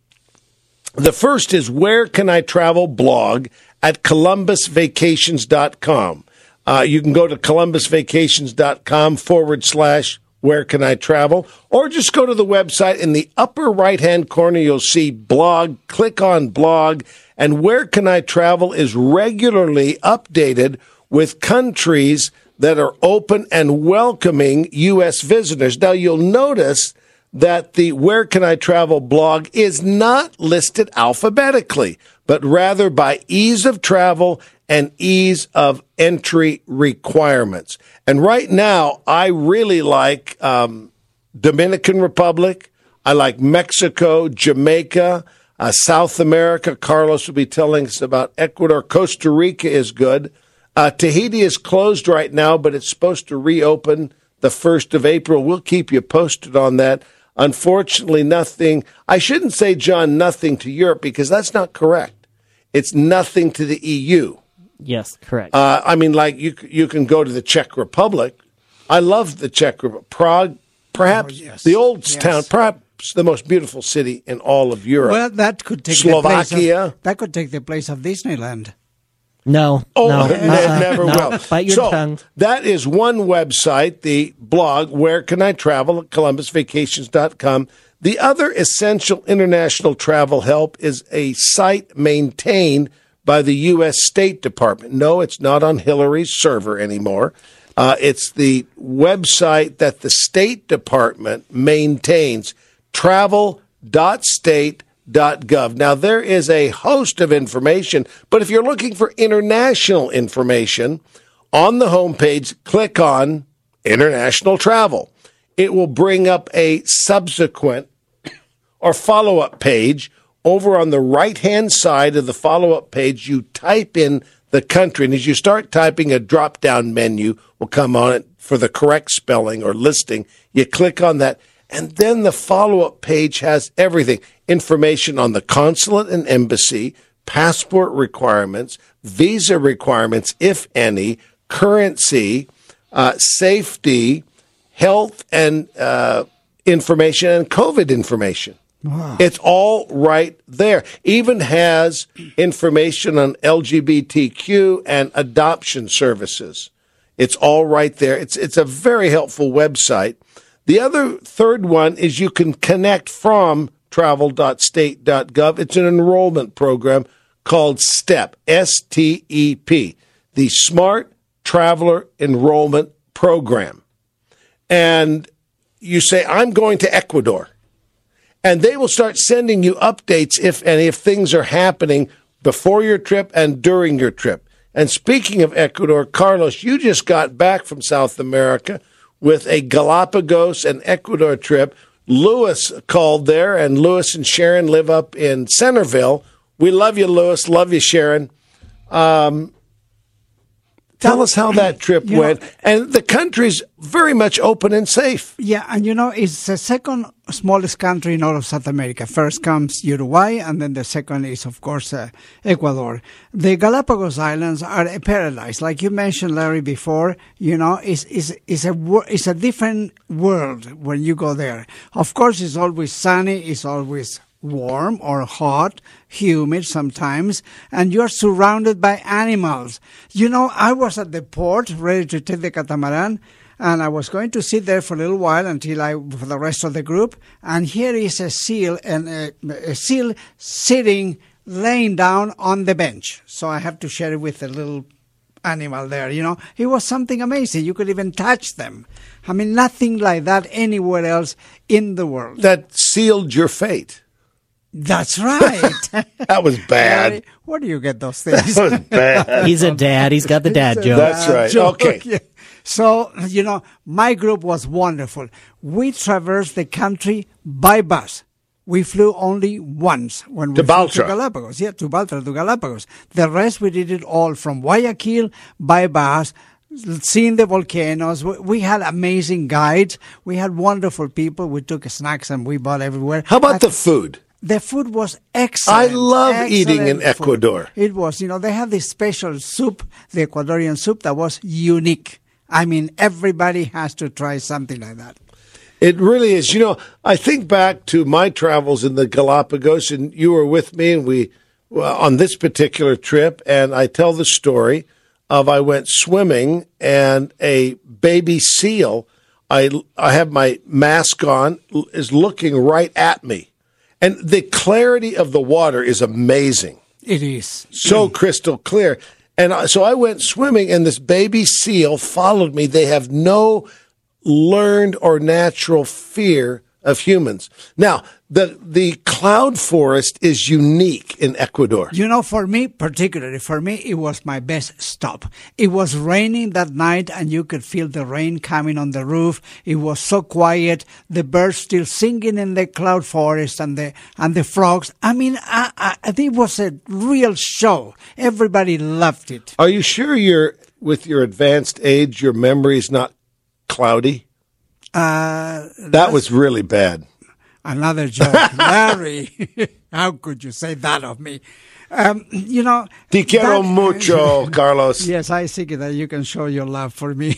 The first is Where Can I Travel blog at columbusvacations.com. Uh, you can go to columbusvacations.com forward slash where can I travel? Or just go to the website in the upper right hand corner, you'll see blog, click on blog, and where can I travel is regularly updated with countries that are open and welcoming U.S. visitors. Now you'll notice that the Where Can I Travel blog is not listed alphabetically, but rather by ease of travel and ease of entry requirements. And right now, I really like um, Dominican Republic. I like Mexico, Jamaica, uh, South America. Carlos will be telling us about Ecuador. Costa Rica is good. Uh, Tahiti is closed right now, but it's supposed to reopen the 1st of April. We'll keep you posted on that. Unfortunately, nothing. I shouldn't say, John, nothing to Europe because that's not correct. It's nothing to the EU. Yes, correct. Uh, I mean, like you, you can go to the Czech Republic. I love the Czech Republic. Prague, perhaps Oh, yes. the old Yes. town, perhaps the most beautiful city in all of Europe. Well, that could take The Slovakia. place of, that could take the place of Disneyland. no, Oh, no, <laughs> it uh-uh, never no. will. Bite your so tongue. that is one website, the blog, Where Can I Travel at columbusvacations.com. The other essential international travel help is a site maintained by the U.S. State Department. No, it's not on Hillary's server anymore. Uh, it's the website that the State Department maintains, travel.state.gov. Now, there is a host of information, but if you're looking for international information, on the homepage, click on International Travel. It will bring up a subsequent or follow up page. Over on the right hand side of the follow up page, you type in the country. And as you start typing, a drop down menu will come on it for the correct spelling or listing. You click on that. And then the follow up page has everything information on the consulate and embassy, passport requirements, visa requirements, if any, currency, uh, safety, health and uh, information, and COVID information. It's all right there. Even has information on LGBTQ and adoption services. It's all right there. It's it's a very helpful website. The other third one is you can connect from travel.state.gov. It's an enrollment program called STEP, S T E P, the Smart Traveler Enrollment Program. And you say, I'm going to Ecuador and they will start sending you updates if any if things are happening before your trip and during your trip. And speaking of Ecuador, Carlos, you just got back from South America with a Galapagos and Ecuador trip. Lewis called there, and Lewis and Sharon live up in Centerville. We love you, Lewis. Love you, Sharon. Um, tell us how that trip You know- went. and the country's very much open and safe. Yeah, and you know, it's the second smallest country in all of South America. First comes Uruguay, and then the second is, of course, uh, Ecuador. The Galapagos Islands are a paradise. Like you mentioned, Larry, before, you know, it's, it's, it's, a, it's a different world when you go there. Of course, it's always sunny, it's always warm or hot, humid sometimes, and you're surrounded by animals. You know, I was at the port ready to take the catamaran, and I was going to sit there for a little while until I, for the rest of the group, and here is a seal, and a, a seal sitting, laying down on the bench. So I have to share it with a little animal there, you know. It was something amazing. You could even touch them. I mean, nothing like that anywhere else in the world. That sealed your fate. That's right. <laughs> That was bad. Where do you get those things? That was bad. <laughs> He's a dad. He's got the dad joke. That's right. joke. Okay. Yeah. So, you know, my group was wonderful. We traversed the country by bus. We flew only once when we To flew Baltra. to Galapagos. Yeah, to Baltra, to Galapagos. The rest we did it all from Guayaquil by bus, seeing the volcanoes. We, we had amazing guides. We had wonderful people. We took snacks and we bought everywhere. How about At- the food? The food was excellent. I love eating in food. Ecuador. It was, you know, they have this special soup, the Ecuadorian soup, that was unique. I mean, everybody has to try something like that. It really is. You know, I think back to my travels in the Galapagos, and you were with me, and we well, on this particular trip, and I tell the story of I went swimming and a baby seal. I I have my mask on is looking right at me, and the clarity of the water is amazing, It is. so mm. crystal clear. And I- so I went swimming, and this baby seal followed me. They have no learned or natural fear of humans. Now, the the cloud forest is unique in Ecuador. You know, for me, particularly, for me, it was my best stop. It was raining that night and you could feel the rain coming on the roof. It was so quiet. The birds still singing in the cloud forest and the, and the frogs. I mean, I, I, it was a real show. Everybody loved it. Are you sure you're with your advanced age, your memory is not cloudy? Uh, That was really bad. Another joke. <laughs> Larry, how could you say that of me? Um, you know. Te quiero that- mucho, Carlos. <laughs> Yes, I think that you can show your love for me.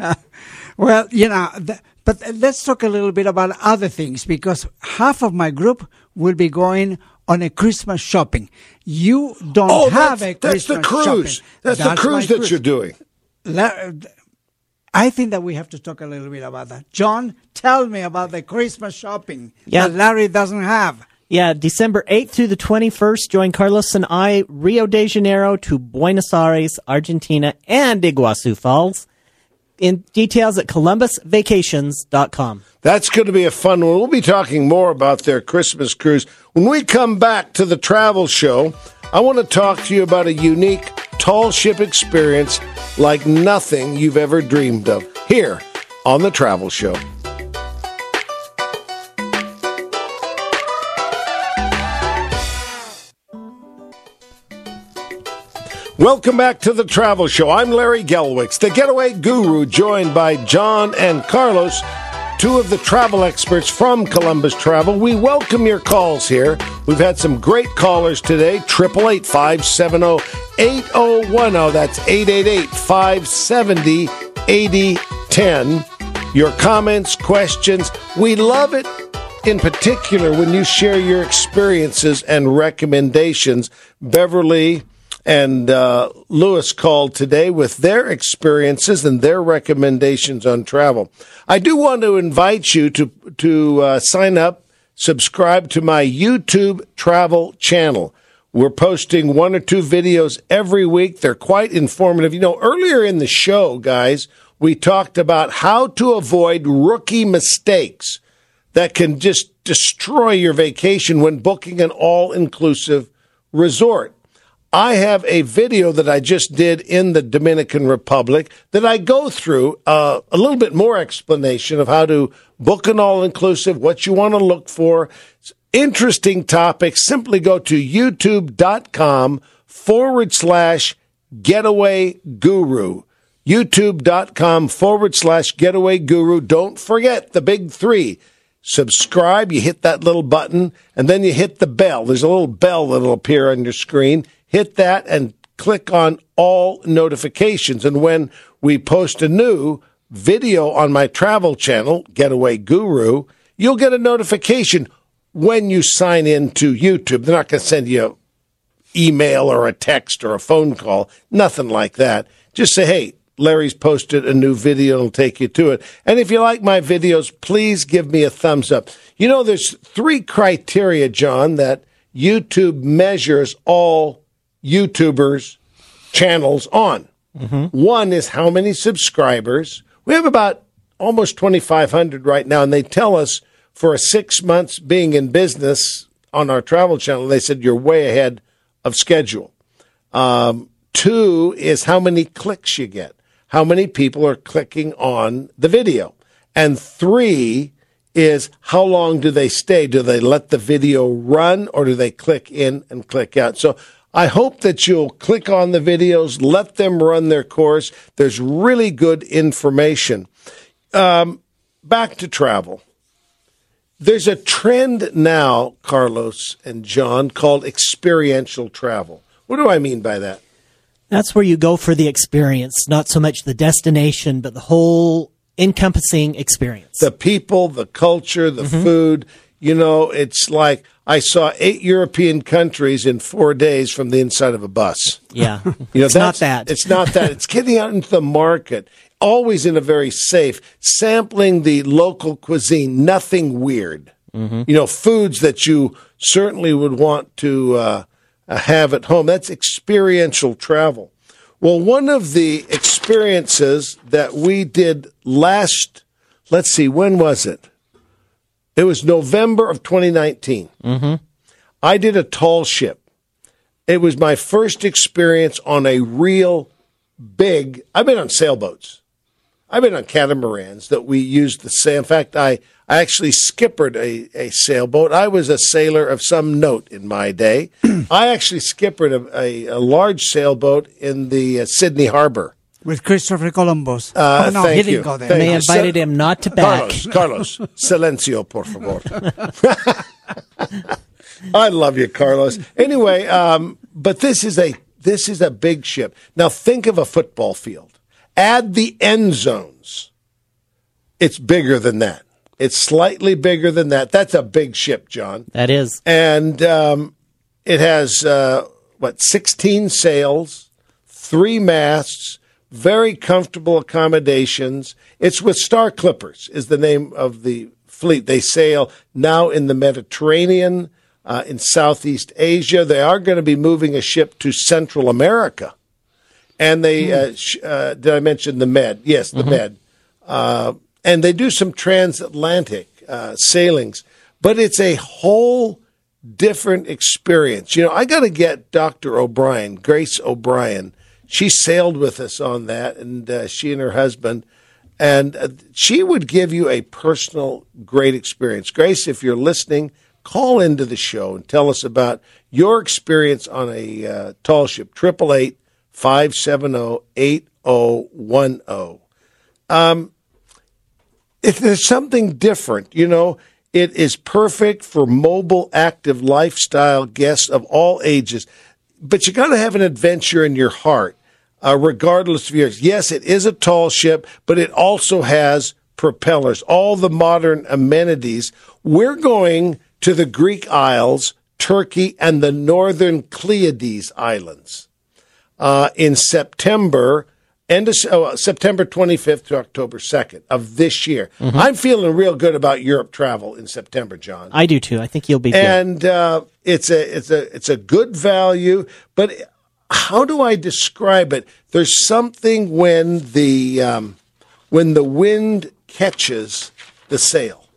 <laughs> well, you know, th- but let's talk a little bit about other things because half of my group will be going on a Christmas shopping. You don't Oh, have that's, a that's Christmas the cruise. shopping. That's, the cruise that you're doing. La- I think that we have to talk a little bit about that. John, tell me about the Christmas shopping Yeah. that Larry doesn't have. Yeah, December 8th through the 21st, join Carlos and I, Rio de Janeiro to Buenos Aires, Argentina, and Iguazu Falls. In details at columbusvacations.com. That's going to be a fun one. We'll be talking more about their Christmas cruise. When we come back to the travel show, I want to talk to you about a unique tall ship experience like nothing you've ever dreamed of here on the travel show. Welcome back to the Travel Show. I'm Larry Gelwix, the getaway guru, joined by John and Carlos, two of the travel experts from Columbus Travel. We welcome your calls here. We've had some great callers today. 888 570 8010. That's 888 570 8010. Your comments, questions. We love it in particular when you share your experiences and recommendations. Beverly and uh, Lewis called today with their experiences and their recommendations on travel. I do want to invite you to to uh, sign up, subscribe to my YouTube travel channel. We're posting one or two videos every week. They're quite informative. You know, earlier in the show, guys, we talked about how to avoid rookie mistakes that can just destroy your vacation when booking an all inclusive resort. I have a video that I just did in the Dominican Republic that I go through uh, a little bit more explanation of how to book an all inclusive, what you want to look for. Interesting topic. Simply go to youtube.com forward slash getaway guru. YouTube.com forward slash getaway guru. Don't forget the big three subscribe, you hit that little button, and then you hit the bell. There's a little bell that'll appear on your screen. Hit that and click on all notifications. And when we post a new video on my travel channel, Getaway Guru, you'll get a notification when you sign in to YouTube. They're not going to send you email or a text or a phone call, nothing like that. Just say, hey, Larry's posted a new video will take you to it. And if you like my videos, please give me a thumbs up. You know, there's three criteria, John, that YouTube measures all YouTubers' channels on. One is how many subscribers. We have about almost 2,500 right now, and they tell us for a six months being in business on our travel channel, they said you're way ahead of schedule. Um, two is how many clicks you get, how many people are clicking on the video. And three is how long do they stay? Do they let the video run or do they click in and click out? So I hope that you'll click on the videos, let them run their course. There's really good information. Um, back to travel. There's a trend now, Carlos and John, called experiential travel. What do I mean by that? That's where you go for the experience, not so much the destination, but the whole encompassing experience. The people, the culture, the food. You know, it's like I saw eight European countries in four days from the inside of a bus. Yeah, <laughs> You know, it's not that. It's not that. It's getting out into the market, always in a very safe, sampling the local cuisine, nothing weird. You know, foods that you certainly would want to uh, have at home. That's experiential travel. Well, one of the experiences that we did last, let's see, when was it? It was November of 2019. Mm-hmm. I did a tall ship. It was my first experience on a real big. I've been on sailboats. I've been on catamarans that we used the sail. In fact, I, I actually skippered a, a sailboat. I was a sailor of some note in my day. <clears throat> I actually skippered a, a, a large sailboat in the uh, Sydney Harbor. With Christopher Columbus. Uh, oh, no, thank he didn't you. go there. Thank they you. invited him not to back. Carlos, Carlos, silencio, por favor. <laughs> I love you, Carlos. Anyway, um, but this is a this is a big ship. Now think of a football field. Add the end zones. It's bigger than that. It's slightly bigger than that. That's a big ship, John That is. and um, it has uh, what 16 sails, three masts, very comfortable accommodations. It's with Star Clippers is the name of the fleet. They sail now in the Mediterranean, uh, in Southeast Asia. They are going to be moving a ship to Central America, and they uh, sh- uh, did I mention the Med? Yes, the Med. Uh, and they do some transatlantic uh, sailings, but it's a whole different experience. You know, I got to get Dr. O'Brien, Grace O'Brien. She sailed with us on that, and uh, she and her husband, and uh, she would give you a personal great experience. Grace, if you're listening, call into the show and tell us about your experience on a uh, tall ship. Triple eight five seven zero eight zero one zero if there's something different, you know, it is perfect for mobile, active lifestyle guests of all ages. But you got to have an adventure in your heart, uh, regardless of yours. Yes, it is a tall ship, but it also has propellers, all the modern amenities. We're going to the Greek Isles, Turkey, and the northern Cyclades Islands uh, in September, end of oh, September 25th to October 2nd of this year. I'm feeling real good about Europe travel in September, John. I do too. I think you'll be good. and uh, it's a it's a it's a good value, but how do I describe it? There's something when the um, when the wind catches the sail.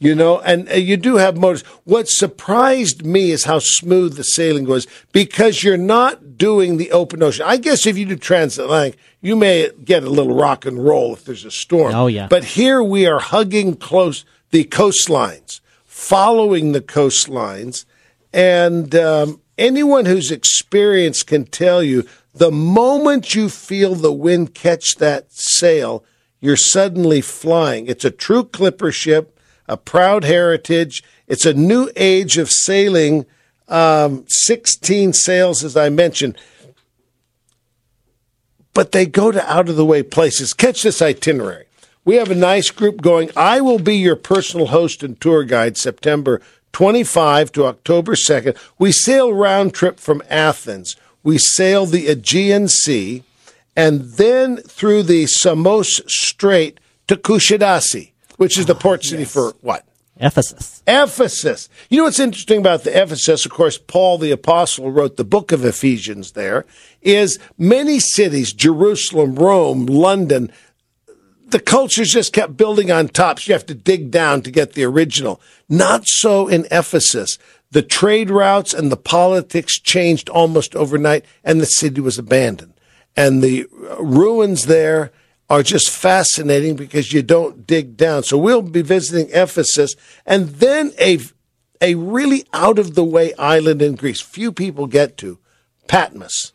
You know, and uh, you do have motors. What surprised me is how smooth the sailing was because you're not doing the open ocean. I guess if you do transatlantic, you may get a little rock and roll if there's a storm. Oh, yeah. But here we are hugging close the coastlines, following the coastlines, and um, anyone who's experienced can tell you the moment you feel the wind catch that sail, you're suddenly flying. It's a true clipper ship, a proud heritage. It's a new age of sailing. Um, 16 sails, as I mentioned. But they go to out of the way places. Catch this itinerary. We have a nice group going. I will be your personal host and tour guide September 25 to October 2nd. We sail round trip from Athens. We sail the Aegean Sea and then through the Samos Strait to Kusadasi, which is the oh, port city for what? Ephesus. Ephesus. You know what's interesting about the Ephesus? Of course, Paul the Apostle wrote the book of Ephesians there, is many cities, Jerusalem, Rome, London, the cultures just kept building on top. So you have to dig down to get the original. Not so in Ephesus. The trade routes and the politics changed almost overnight, and the city was abandoned. And the ruins there are just fascinating because you don't dig down. So we'll be visiting Ephesus and then a, a really out of the way island in Greece. Few people get to Patmos,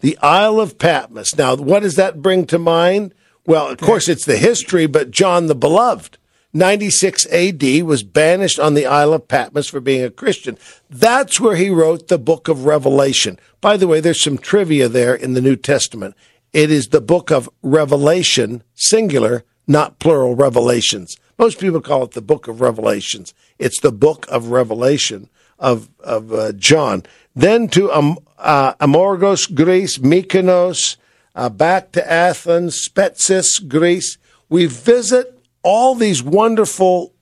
the Isle of Patmos. Now, what does that bring to mind? Well, of course, it's the history, but John the Beloved, 96 AD, was banished on the Isle of Patmos for being a Christian. That's where he wrote the book of Revelation. By the way, there's some trivia there in the New Testament. It is the book of Revelation, singular, not plural revelations. Most people call it the book of Revelations. It's the book of Revelation of, of uh, John. Then to um, uh, Amorgos, Greece, Mykonos, uh, back to Athens, Spetses, Greece. We visit all these wonderful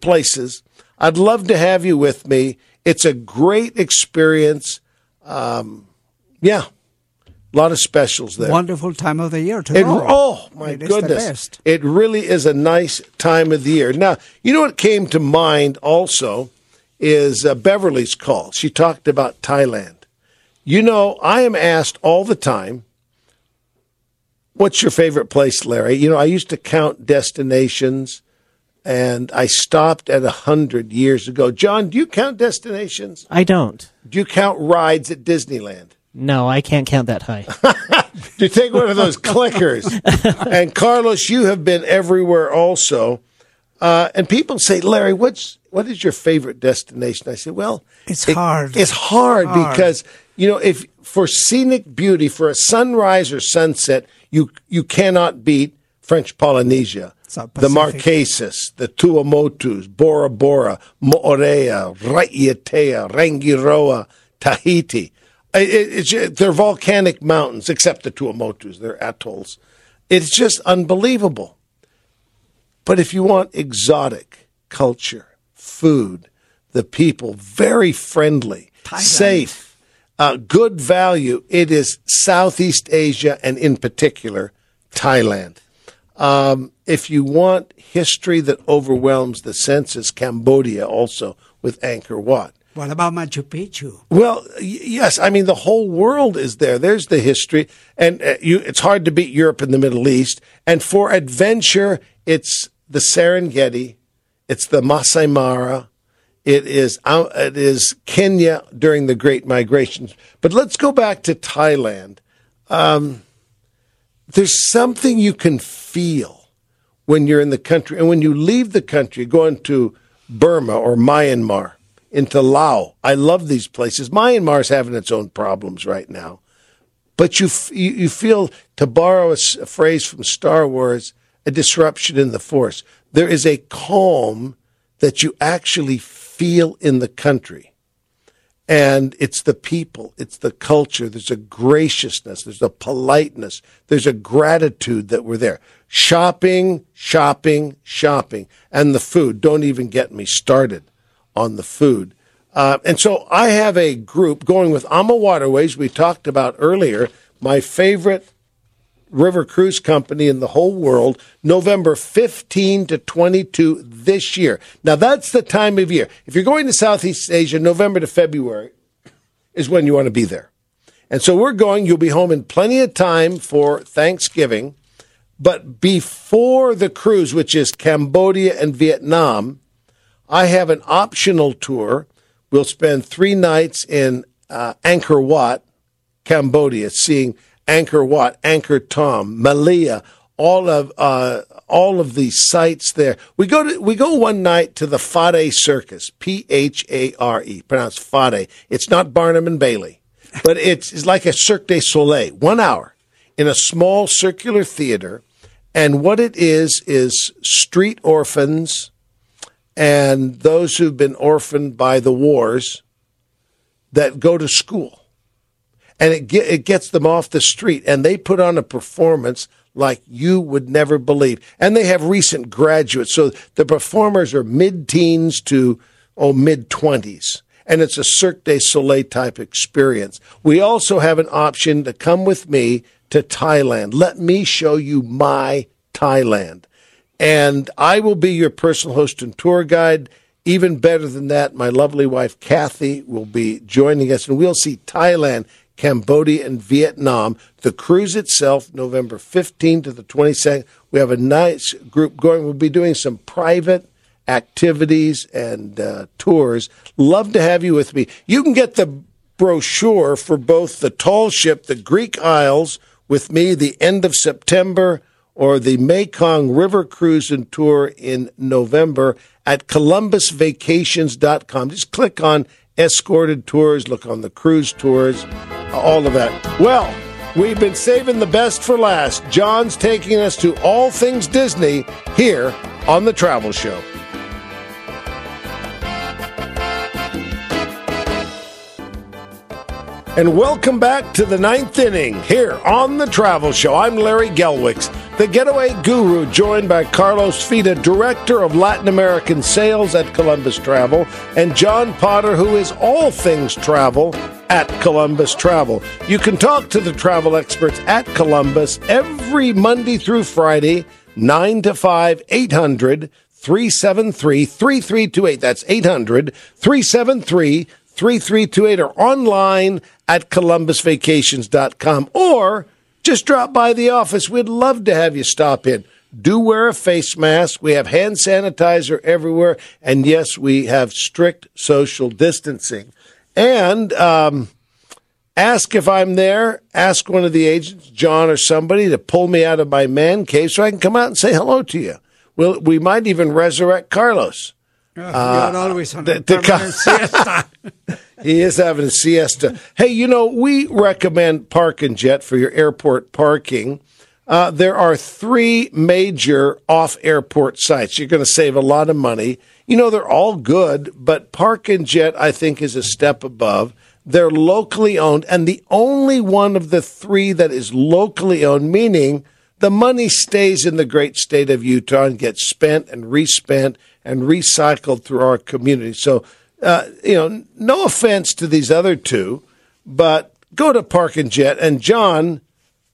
places. I'd love to have you with me. It's a great experience. Um, yeah, a lot of specials there. Wonderful time of the year to It, go. oh my It goodness! It really is a nice time of the year. Now, you know what came to mind also is uh, Beverly's call. She talked about Thailand. You know, I am asked all the time, "What's your favorite place, Larry?" You know, I used to count destinations, and I stopped at a hundred years ago. John, do you count destinations? I don't. Do you count rides at Disneyland? No, I can't count that high. <laughs> to take one of those clickers. <laughs> and Carlos, you have been everywhere also. Uh, and people say, Larry, what's what is your favorite destination? I say, well, It's it- hard. It's hard, Hard. because you know if for scenic beauty, for a sunrise or sunset, you you cannot beat French Polynesia. The Marquesas, the Tuamotus, Bora Bora, Moorea, Raiatea, Rangiroa, Tahiti. It- it's they're volcanic mountains, except the Tuamotus. They're atolls. It's just unbelievable. But if you want exotic culture, food, the people, very friendly, safe, uh, good value, it is Southeast Asia and in particular Thailand. Um, if you want history that overwhelms the senses, Cambodia also with Angkor Wat. What about Machu Picchu? Well, y- yes. I mean, the whole world is there. There's the history, and uh, you, it's hard to beat Europe and the Middle East. And for adventure, it's the Serengeti, it's the Masai Mara, it is out, it is Kenya during the Great Migrations. But let's go back to Thailand. Um, there's something you can feel when you're in the country, and when you leave the country, going to Burma or Myanmar, into Laos. I love these places. Myanmar's having its own problems right now, but you you, you feel, to borrow a phrase from Star Wars, a disruption in the Force. There is a calm that you actually feel in the country. And it's the people, it's the culture. There's a graciousness, there's a politeness, there's a gratitude that we're there. Shopping, shopping, shopping. And the food. Don't even get me started on the food. Uh, and so I have a group going with AmaWaterways, we talked about earlier, my favorite river cruise company in the whole world, November 15 to 22 this year. Now, that's the time of year. If you're going to Southeast Asia, November to February is when you want to be there. And so we're going, you'll be home in plenty of time for Thanksgiving. But before the cruise, which is Cambodia and Vietnam, I have an optional tour. We'll spend three nights in uh, Angkor Wat, Cambodia, seeing Angkor Wat, Angkor Thom, Malia, all of uh, all of the sites there. We go to we go one night to the Fade Circus, P H A R E, pronounced Fade. It's not Barnum and Bailey, but it's, it's like a Cirque du Soleil, one hour in a small circular theater, and what it is is street orphans and those who've been orphaned by the wars that go to school and it get, it gets them off the street and they put on a performance like you would never believe and they have recent graduates so the performers are mid-teens to oh mid-20s and it's a Cirque du Soleil type experience. We also have an option to come with me to Thailand. Let me show you my Thailand. And I will be your personal host and tour guide. Even better than that, my lovely wife Kathy will be joining us, and we'll see Thailand, Cambodia, and Vietnam. The cruise itself, November 15th to the 22nd. We have a nice group going. We'll be doing some private activities and uh, tours. Love to have you with me. You can get the brochure for both the tall ship, the Greek Isles, with me the end of September, or the Mekong River Cruise and Tour in November at columbusvacations.com. Just click on escorted tours, look on the cruise tours, all of that. Well, We've been saving the best for last. John's taking us to all things Disney here on The Travel Show. And welcome back to the ninth inning here on The Travel Show. I'm Larry Gelwix, the getaway guru, joined by Carlos Fita, Director of Latin American Sales at Columbus Travel, and John Potter, who is all things travel at Columbus Travel. You can talk to the travel experts at Columbus every Monday through Friday, 9 to 5, 800 373 3328. That's 800 373 3328 or online at columbusvacations.com or just drop by the office. We'd love to have you stop in. Do wear a face mask. We have hand sanitizer everywhere. And yes, we have strict social distancing. And um, ask if I'm there. Ask one of the agents, John or somebody, to pull me out of my man cave so I can come out and say hello to you. We'll, we might even resurrect Carlos. You're always on the- the permanent siesta. <laughs> He is having a siesta. Hey, you know, we recommend Park and Jet for your airport parking. Uh, there are three major off airport sites. You're going to save a lot of money. You know, they're all good, but Park and Jet, I think, is a step above. They're locally owned, and the only one of the three that is locally owned, meaning the money stays in the great state of Utah and gets spent and respent and recycled through our community. So, uh, you know, no offense to these other two, but go to Park and Jet. And John,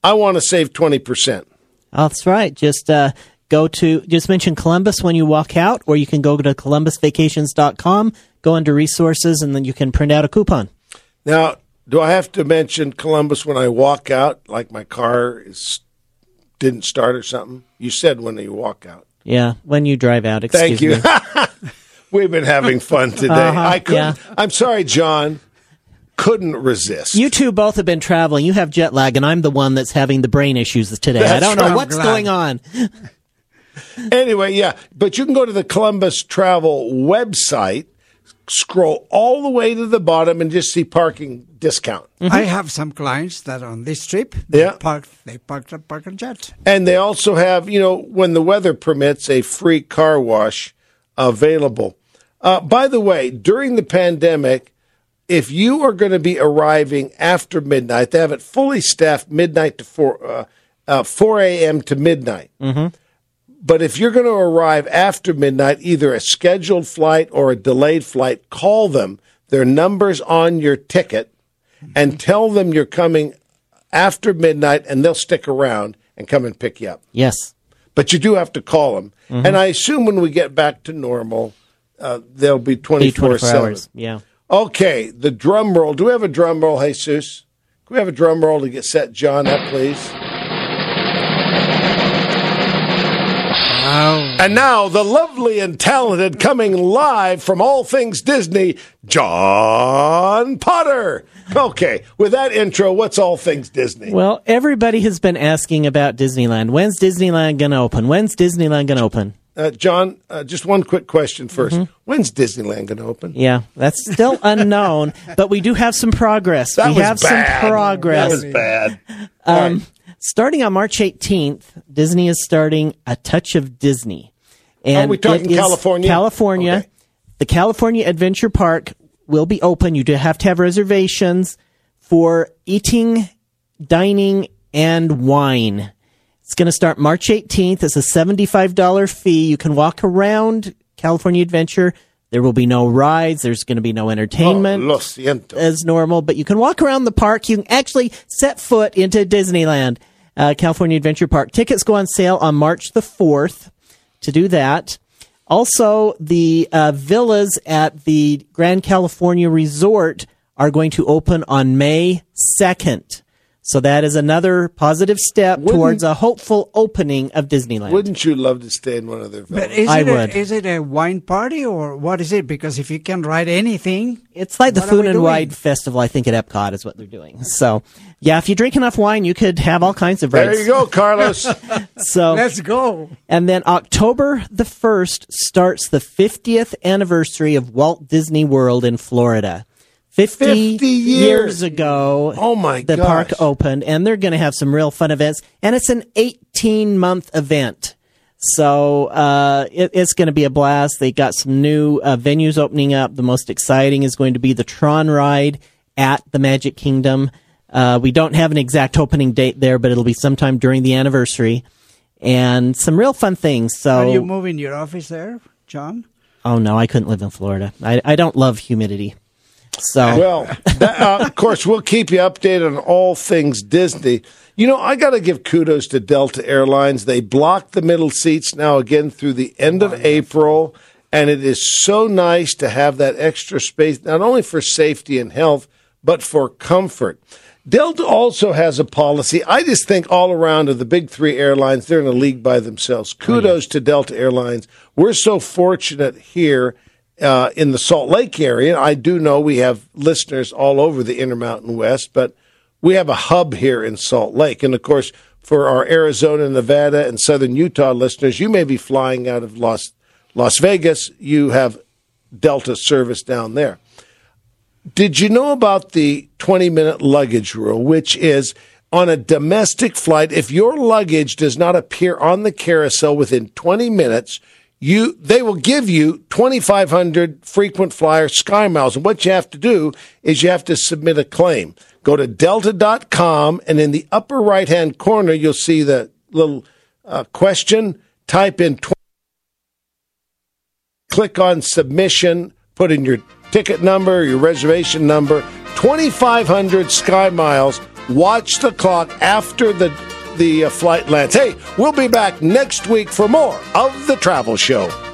I want to save 20%. That's right. Just uh, go to just mention Columbus when you walk out, or you can go to columbusvacations.com, go under resources, and then you can print out a coupon. Now, do I have to mention Columbus when I walk out, like my car is didn't start or something? You said when you walk out. Yeah, when you drive out. Excuse Thank you. <laughs> We've been having fun <laughs> today. Uh-huh, I couldn't. yeah. I'm sorry, John. Couldn't resist. You two both have been traveling. You have jet lag, and I'm the one that's having the brain issues today. I don't know right. what's going on. <laughs> Anyway, yeah, but you can go to the Columbus Travel website, scroll all the way to the bottom, and just see parking discount. I have some clients that on this trip they Yeah. park they parked at Park and Jet. And they also have, you know, when the weather permits, a free car wash available. Uh, by the way, during the pandemic, if you are going to be arriving after midnight, they have it fully staffed midnight to 4, uh, uh, 4 a.m. to midnight. But if you're going to arrive after midnight, either a scheduled flight or a delayed flight, call them. Their numbers on your ticket and tell them you're coming after midnight and they'll stick around and come and pick you up. Yes. But you do have to call them. Mm-hmm. And I assume when we get back to normal, uh, they'll be Be 24 24 7. hours. Yeah. Okay, the drum roll. Do we have a drum roll, Jesus? Can we have a drum roll to get set John up, please? Wow. And now, the lovely and talented coming live from all things Disney, John Potter. Okay, with that intro, what's all things Disney? Well, everybody has been asking about Disneyland. When's Disneyland going to open? When's Disneyland going to open? Uh, John, uh, just one quick question 1st Mm-hmm. When's Disneyland going to open? Yeah, that's still <laughs> unknown, but we do have some progress. That we have bad. some progress. That was bad. Um, starting on March 18th, Disney is starting A Touch of Disney. And Are we talking California? California. Okay. The California Adventure Park will be open. You do have to have reservations for eating, dining, and wine. It's going to start March 18th. It's a $75 fee. You can walk around California Adventure. There will be no rides. There's going to be no entertainment Oh, lo siento. as normal, but you can walk around the park. You can actually set foot into Disneyland, uh, California Adventure Park. Tickets go on sale on March the 4th to do that. Also, the uh, villas at the Grand Californian Resort are going to open on May 2nd. So that is another positive step Wouldn't- towards a hopeful opening of Disneyland. Wouldn't you love to stay in one of their But is I it would. A, is it a wine party or what is it? Because if you can ride anything, It's like the Food and? Wine Festival, I think, at Epcot is what they're doing. So, yeah, if you drink enough wine, you could have all kinds of rides. There you go, Carlos. <laughs> <laughs> So, let's go. and then October the 1st starts the 50th anniversary of Walt Disney World in Florida. 50, 50 years. years. ago. Oh, my The gosh. park opened, and they're going to have some real fun events. And it's an 18 month event. So uh, it, it's going to be a blast. They got some new uh, venues opening up. The most exciting is going to be the Tron ride at the Magic Kingdom. Uh, we don't have an exact opening date there, but it'll be sometime during the anniversary. And some real fun things. So, Are you moving your office there, John? oh no, I couldn't live in Florida. I, I don't love humidity. So, Well, that, uh, of course, we'll keep you updated on all things Disney. You know, I got to give kudos to Delta Airlines. They blocked the middle seats now again through the end of April, and it is so nice to have that extra space, not only for safety and health, but for comfort. Delta also has a policy. I just think all around of the big three airlines, they're in a league by themselves. Kudos to Delta Airlines. We're so fortunate here uh, in the Salt Lake area. I do know we have listeners all over the Intermountain West, but we have a hub here in Salt Lake. And of course, for our Arizona, Nevada, and Southern Utah listeners, you may be flying out of Las Las Vegas. You have Delta service down there. Did you know about the 20 minute luggage rule, which is on a domestic flight, if your luggage does not appear on the carousel within 20 minutes, you they will give you 2500 frequent flyer sky miles. And what you have to do is you have to submit a claim. Go to delta.com and in the upper right hand corner you'll see the little uh, question. Type in 20 click on submission, put in your ticket number, your reservation number, 2,500 Sky Miles. Watch the clock after the the uh, flight lands. Hey, we'll be back next week for more of the Travel Show.